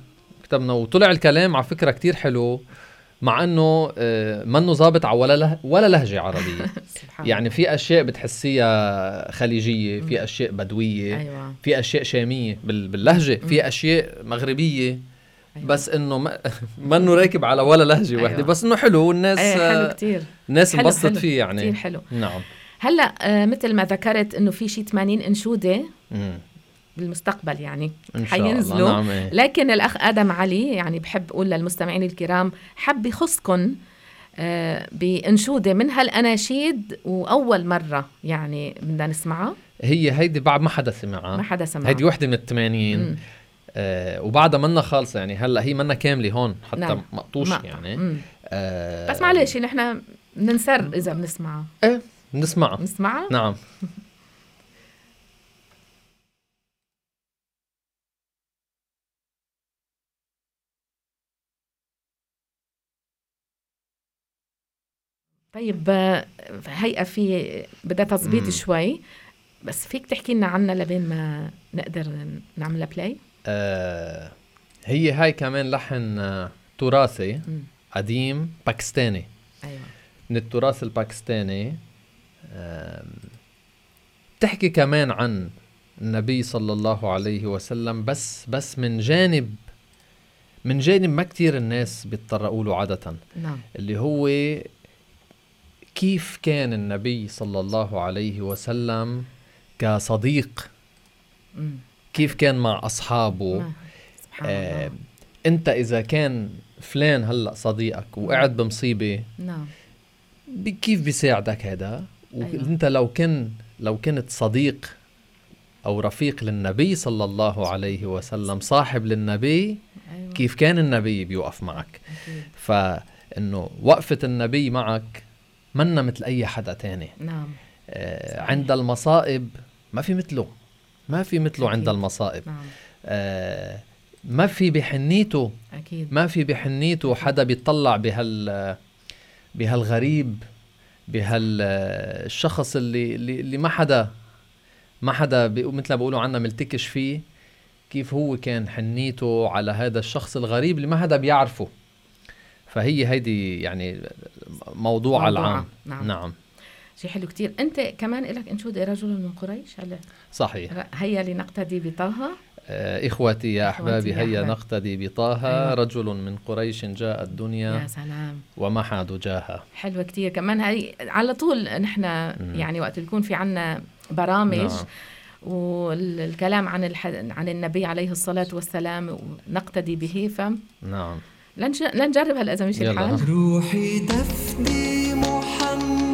كتبنا وطلع الكلام على فكرة كتير حلو مع إنه آه، منه ظابط على ولا له ولا لهجة عربية. [LAUGHS] يعني في أشياء بتحسيها خليجية في أشياء بدوية أيوه. في أشياء شامية بال- باللهجة في أشياء مغربية. أيوة. بس إنه ما [LAUGHS] منه راكب على ولا لهجة واحدة أيوة. بس إنه حلو والناس إيه حلو كتير الناس انبسطت. فيه يعني كتير حلو نعم هلأ آه مثل ما ذكرت إنه في شي 80 إنشودة مم. بالمستقبل يعني إن شاء الله حينزلوا نعم إيه. لكن الأخ آدم علي يعني بحب أقول للمستمعين الكرام حب يخصكم آه بإنشودة من هالأناشيد وأول مرة يعني بدنا نسمعها هي هيدي بعد ما حدا سمعها ما حدا سمعها هيدي وحدة من الثمانين. آه وبعدها منا خالصه يعني هلأ هي منا كاملة هون حتى نعم. مقطوش مقطع. يعني مم. آه بس معلش نحن ننسر إذا بنسمعها إيه نسمعها نسمعها نعم طيب آه، هيئة في بدها تظبيط. شوي بس فيك تحكي لنا عنها لبين ما نقدر نعملها play آه هي هاي كمان لحن آه تراثي. قديم باكستاني. أيوه. من التراث الباكستاني آم، تحكي كمان عن النبي صلى الله عليه وسلم بس بس من جانب من جانب ما كتير الناس بيتطرقوا له عادة. نعم. اللي هو كيف كان النبي صلى الله عليه وسلم كصديق. مم. كيف كان مع أصحابه؟ ما- سبحان آه الله. أنت إذا كان فلان هلأ صديقك وقعد بمصيبة نعم. كيف بيساعدك هذا؟ أيوة. وانت لو كان لو كنت صديق أو رفيق للنبي صلى الله عليه وسلم صاحب للنبي أيوه. كيف كان النبي بيوقف معك. فإنه وقفة النبي معك منا مثل أي حدا تاني. نعم. آه. عند المصائب ما في مثله. ما في مثله عند أكيد. المصائب نعم آه ما في بحنيته أكيد ما في بحنيته حدا بيطلع بهال بهالغريب بهالشخص اللي اللي اللي ما حدا ما حدا مثل ما بيقولوا عنا ملتكش فيه كيف هو كان حنيته على هذا الشخص الغريب اللي ما حدا بيعرفه فهي هيدي يعني موضوع موضوعة. العام نعم. نعم شيء حلو كتير. أنت كمان لك انشوده رجل من قريش؟ هلا. صحيح. هيا لنقتدي بطه. آه إخوتي يا أحبابي يا هيا أحباب. نقتدي بطه. أيوة. رجل من قريش جاء الدنيا يا سلام. وما حد جاها. حلوة كتير. كمان هاي على طول نحن يعني وقت بيكون في عنا برامج نعم. والكلام عن الح... عن النبي عليه الصلاة والسلام ونقتدي به. ف نعم. لنج... لنجرب هلأ إذا مش يلا. الحال. روحي تفدي محمد.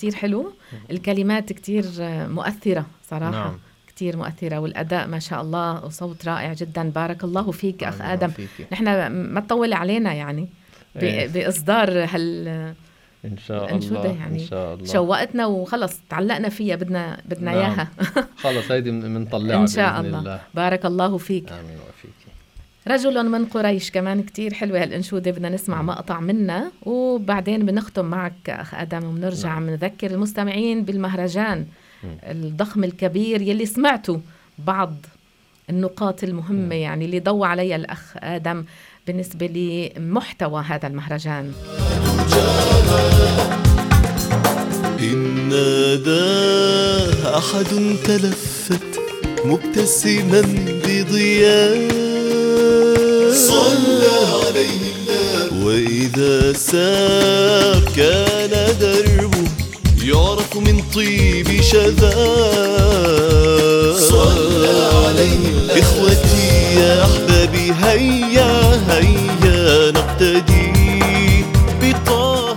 كتير حلو. الكلمات كتير مؤثرة صراحة. نعم. كتير مؤثرة والأداء ما شاء الله وصوت رائع جدا. بارك الله فيك أخ الله آدم. فيكي. نحن ما تطول علينا يعني إيه. بإصدار هال إن شاء الله يعني. ان شاء الله. شوقتنا وخلص تعلقنا فيها بدنا بدنا نعم. إياها. خلص هيدي بنطلعها [LAUGHS] إن شاء بإذن الله. بارك الله فيك. آمين وفيكي رجل من قريش كمان كتير حلوة هالأنشودة بدنا نسمع مقطع منها. وبعدين بنختم معك أخ آدم وبنرجع نعم. بنذكر المستمعين بالمهرجان الضخم الكبير يلي سمعتوا بعض النقاط المهمة يعني اللي ضوى عليها الأخ آدم بالنسبة لمحتوى هذا المهرجان. إن ناداه أحد تلفت مبتسما بضياء. صلى عليه الله. وإذا ساب كان دربه يعرف من طيب شذا صلى عليه الله. إخوتي يا أحبابي هيا هيا نقتدي بطه.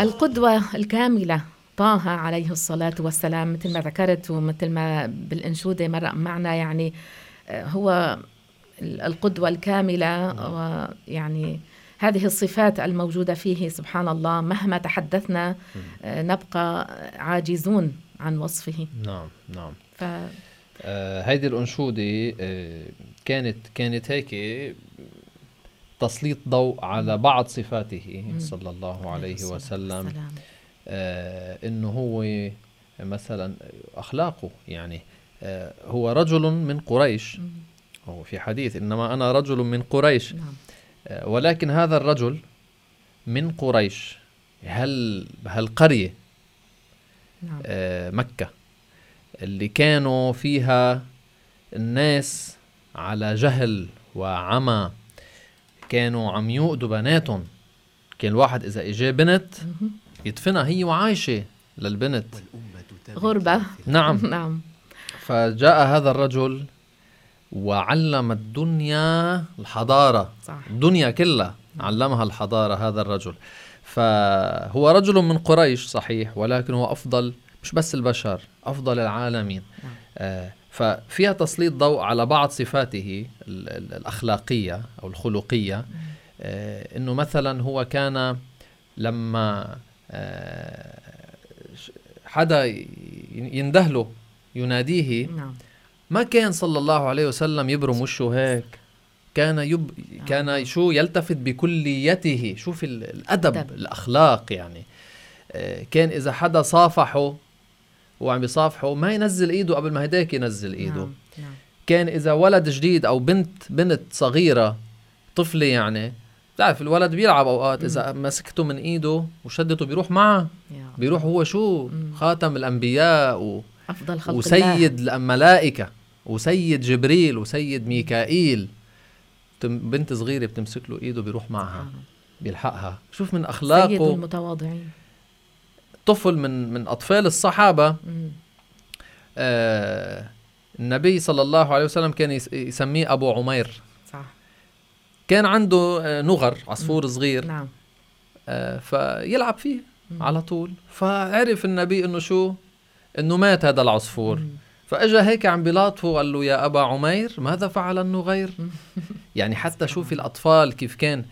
القدوة الكاملة طه عليه الصلاة والسلام. مثل ما ذكرت ومثل ما بالأنشودة مرق معنا يعني آه، هو القدوة الكاملة ويعني هذه الصفات الموجودة فيه سبحان الله مهما تحدثنا آه، نبقى عاجزون عن وصفه. نعم نعم. ف آه هيدي الأنشودة آه كانت كانت هيك تسليط ضوء على بعض صفاته صلى الله عليه وسلم. آه إنه هو مثلا أخلاقه يعني آه هو رجل من قريش. هو في حديث إنما أنا رجل من قريش. نعم. آه ولكن هذا الرجل من قريش. هل هالقريه نعم. آه مكة. اللي كانوا فيها الناس على جهل وعمى. كانوا عم يؤدوا بناتهم. كان الواحد إذا اجاه بنت يدفنها هي وعايشة للبنت. غربة. نعم. [LAUGHS] نعم. فجاء هذا الرجل وعلم الدنيا الحضارة. صح. الدنيا كلها علمها الحضارة هذا الرجل. فهو رجل من قريش صحيح ولكن هو أفضل مش بس البشر أفضل العالمين. نعم. آه ففيها تسليط ضوء على بعض صفاته ال- ال- الأخلاقية أو الخلقية. آه إنه مثلا هو كان لما آه حدا يندهله يناديه نعم. ما كان صلى الله عليه وسلم يبرم وشه هيك. كان يب كان شو يلتفت بكليته. شوف ال- الأدب أدب. الأخلاق يعني. آه، كان إذا حدا صافحه وعم بيصافحه ما ينزل إيده قبل ما هداك ينزل إيده. نعم نعم. كان إذا ولد جديد أو بنت بنت صغيرة طفلة يعني بتعرف الولد بيلعب أوقات إذا مسكته من إيده وشدته بيروح معه. بيروح هو شو. خاتم الأنبياء و... أفضل خلق الله. وسيد الملائكة وسيد جبريل وسيد ميكائيل. بنت صغيرة بتمسك له إيده بيروح معها بيلحقها. شوف من سيد اخلاقه المتواضعين. طفل من من أطفال الصحابة. مم. آه النبي صلى الله عليه وسلم كان يس- يسميه أبو عمير. صح. كان عنده آه، نغر عصفور صغير. نعم. آه فيلعب فيه. على طول. فعرف النبي إنه شو؟ إنه مات هذا العصفور. مم. فأجا هيك عم بيلاطفه قال له يا أبا عمير ماذا فعل النغير [LAUGHS] يعني حتى شوف الأطفال كيف كان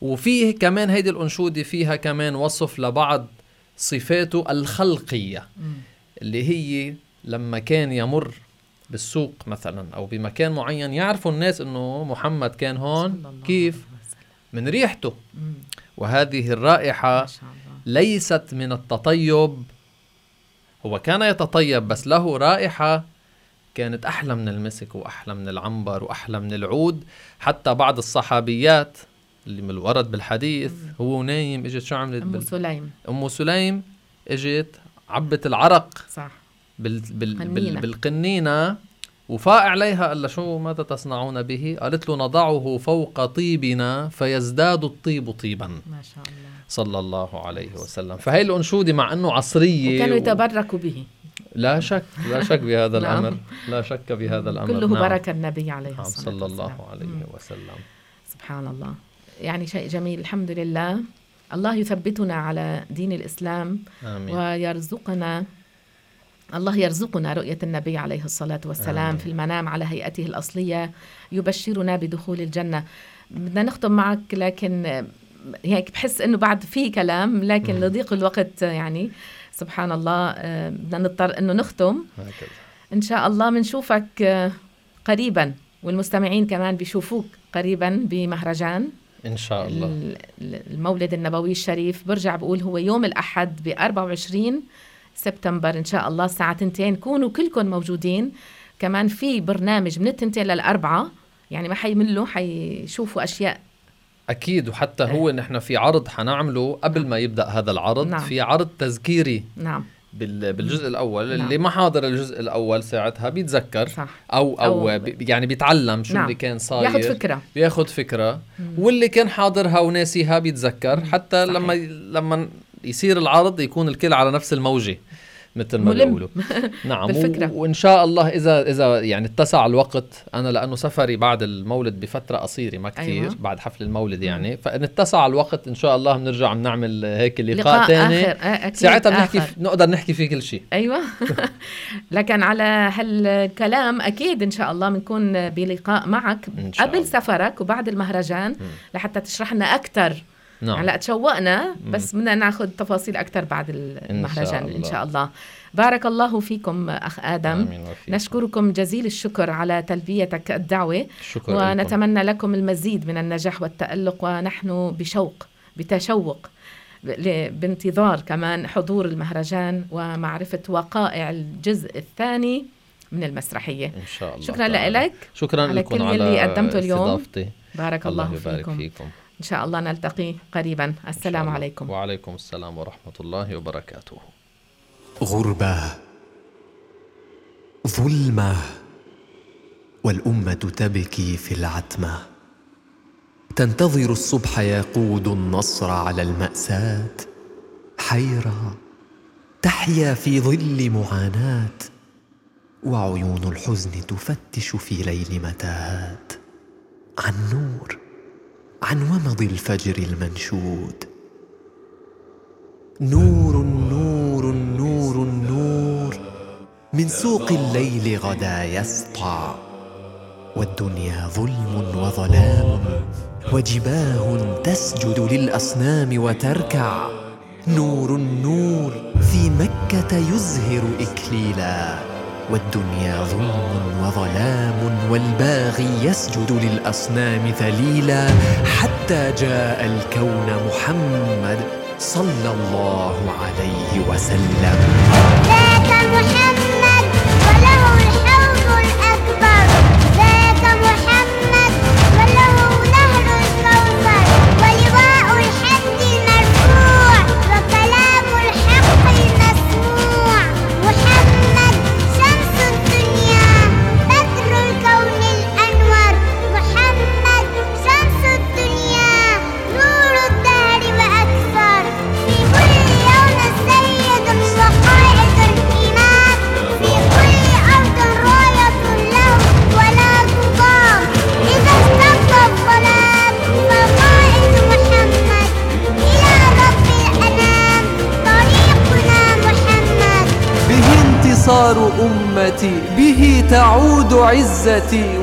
وفيه كمان هيدي الأنشودة فيها كمان وصف لبعض صفاته الخلقية. اللي هي لما كان يمر بالسوق مثلا أو بمكان معين يعرفوا الناس إنه محمد كان هون كيف. من ريحته. وهذه الرائحة ليست من التطيب هو كان يتطيب بس له رائحة كانت أحلى من المسك وأحلى من العنبر وأحلى من العود. حتى بعض الصحابيات اللي من الورد بالحديث هو نايم إجت شو عملت؟ أم بال... سليم. أم سليم إجت عبت العرق صح. بال... بال... بال... قنينة. وفاء عليها قال لها شو ماذا تصنعون به؟ قالت له نضعه فوق طيبنا فيزداد الطيب طيبا. ما شاء الله. صلى الله عليه وسلم. فهي الأنشودة مع أنه عصرية وكانوا يتبركوا به. لا شك لا شك بهذا نعم. الأمر لا شك بهذا الأمر. كله نعم. بركة النبي عليه نعم الصلاة صلى الله والسلام. عليه مم. وسلم. سبحان الله. يعني شيء جميل الحمد لله. الله يثبتنا على دين الإسلام آمين. ويرزقنا الله يرزقنا رؤية النبي عليه الصلاة والسلام آمين. في المنام على هيئته الأصلية يبشرنا بدخول الجنة. بدنا نختم معك لكن هيك بحس إنه بعد في كلام لكن لضيق الوقت يعني. سبحان الله آه، بدنا نضطر إنه نختم. هكذا. إن شاء الله بنشوفك آه، قريبا والمستمعين كمان بيشوفوك قريبا بمهرجان. إن شاء الله. ال- ال- المولد النبوي الشريف برجع بقول هو يوم الأحد ب 24 سبتمبر إن شاء الله الساعة تنتين. كونوا كلكم موجودين. كمان في برنامج من التنتين للأربعة. يعني ما حيملوا حيشوفوا أشياء. أكيد. وحتى هو نحن في عرض حنعمله قبل ما يبدأ هذا العرض. نعم. في عرض تذكيري نعم. بال- بالجزء الأول. نعم. اللي ما حاضر الجزء الأول ساعتها بيتذكر. صح. أو أو, أو- بي- يعني بيتعلم شو نعم. اللي كان صاير. ياخذ فكرة. بياخد فكره واللي كان حاضرها وناسيها بيتذكر. حتى صحيح. لما لما يصير العرض يكون الكل على نفس الموجة مثل ما. بيقولوا [LAUGHS] نعم بالفكرة. و- وإن شاء الله اذا إذا يعني اتسع الوقت أنا لأنه سفري بعد المولد بفترة قصيرة ما كثير أيوة. بعد حفل المولد يعني فإن اتسع الوقت إن شاء الله بنرجع بنعمل هيك لقاء, لقاء ثاني آه، ساعتها بنحكي. في نقدر نحكي فيه كل شيء أيوه [LAUGHS] لكن على هالكلام أكيد إن شاء الله بنكون بلقاء معك قبل الله. سفرك وبعد المهرجان لحتى تشرح لنا أكثر نعم هلا تشوقنا بس بدنا ناخذ تفاصيل أكثر بعد المهرجان إن الله. شاء الله بارك الله فيكم أخ آدم آمين وفيكم. نشكركم جزيل الشكر على تلبيتك الدعوة شكرا لكم. ونتمنى لكم المزيد من النجاح والتألق ونحن بشوق بتشوق بانتظار كمان حضور المهرجان ومعرفة وقائع الجزء الثاني من المسرحية إن شاء الله شكرا. لك شكرا على لكم كل على يلي قدمته اليوم. استضافتي بارك الله, الله يبارك فيكم. فيكم إن شاء الله نلتقي قريبا. إن السلام. عليكم. وعليكم السلام ورحمة الله وبركاته. غربة ظلمة والأمة تبكي في العتمة. تنتظر الصبح يقود النصر على المأساة. حيرة تحيا في ظل معاناة. وعيون الحزن تفتش في ليل متاهات. عن نور عن ومض الفجر المنشود. نور نور نور نور من سوق الليل غدا يسطع والدنيا ظلم وظلام وجباه تسجد للأصنام وتركع. نور نور في مكة يزهر إكليلا. والدنيا ظلم وظلام والباغي يسجد للأصنام ذليلا حتى جاء الكون محمد صلى الله عليه وسلم. محمد انتصار أمتي به تعود عزتي.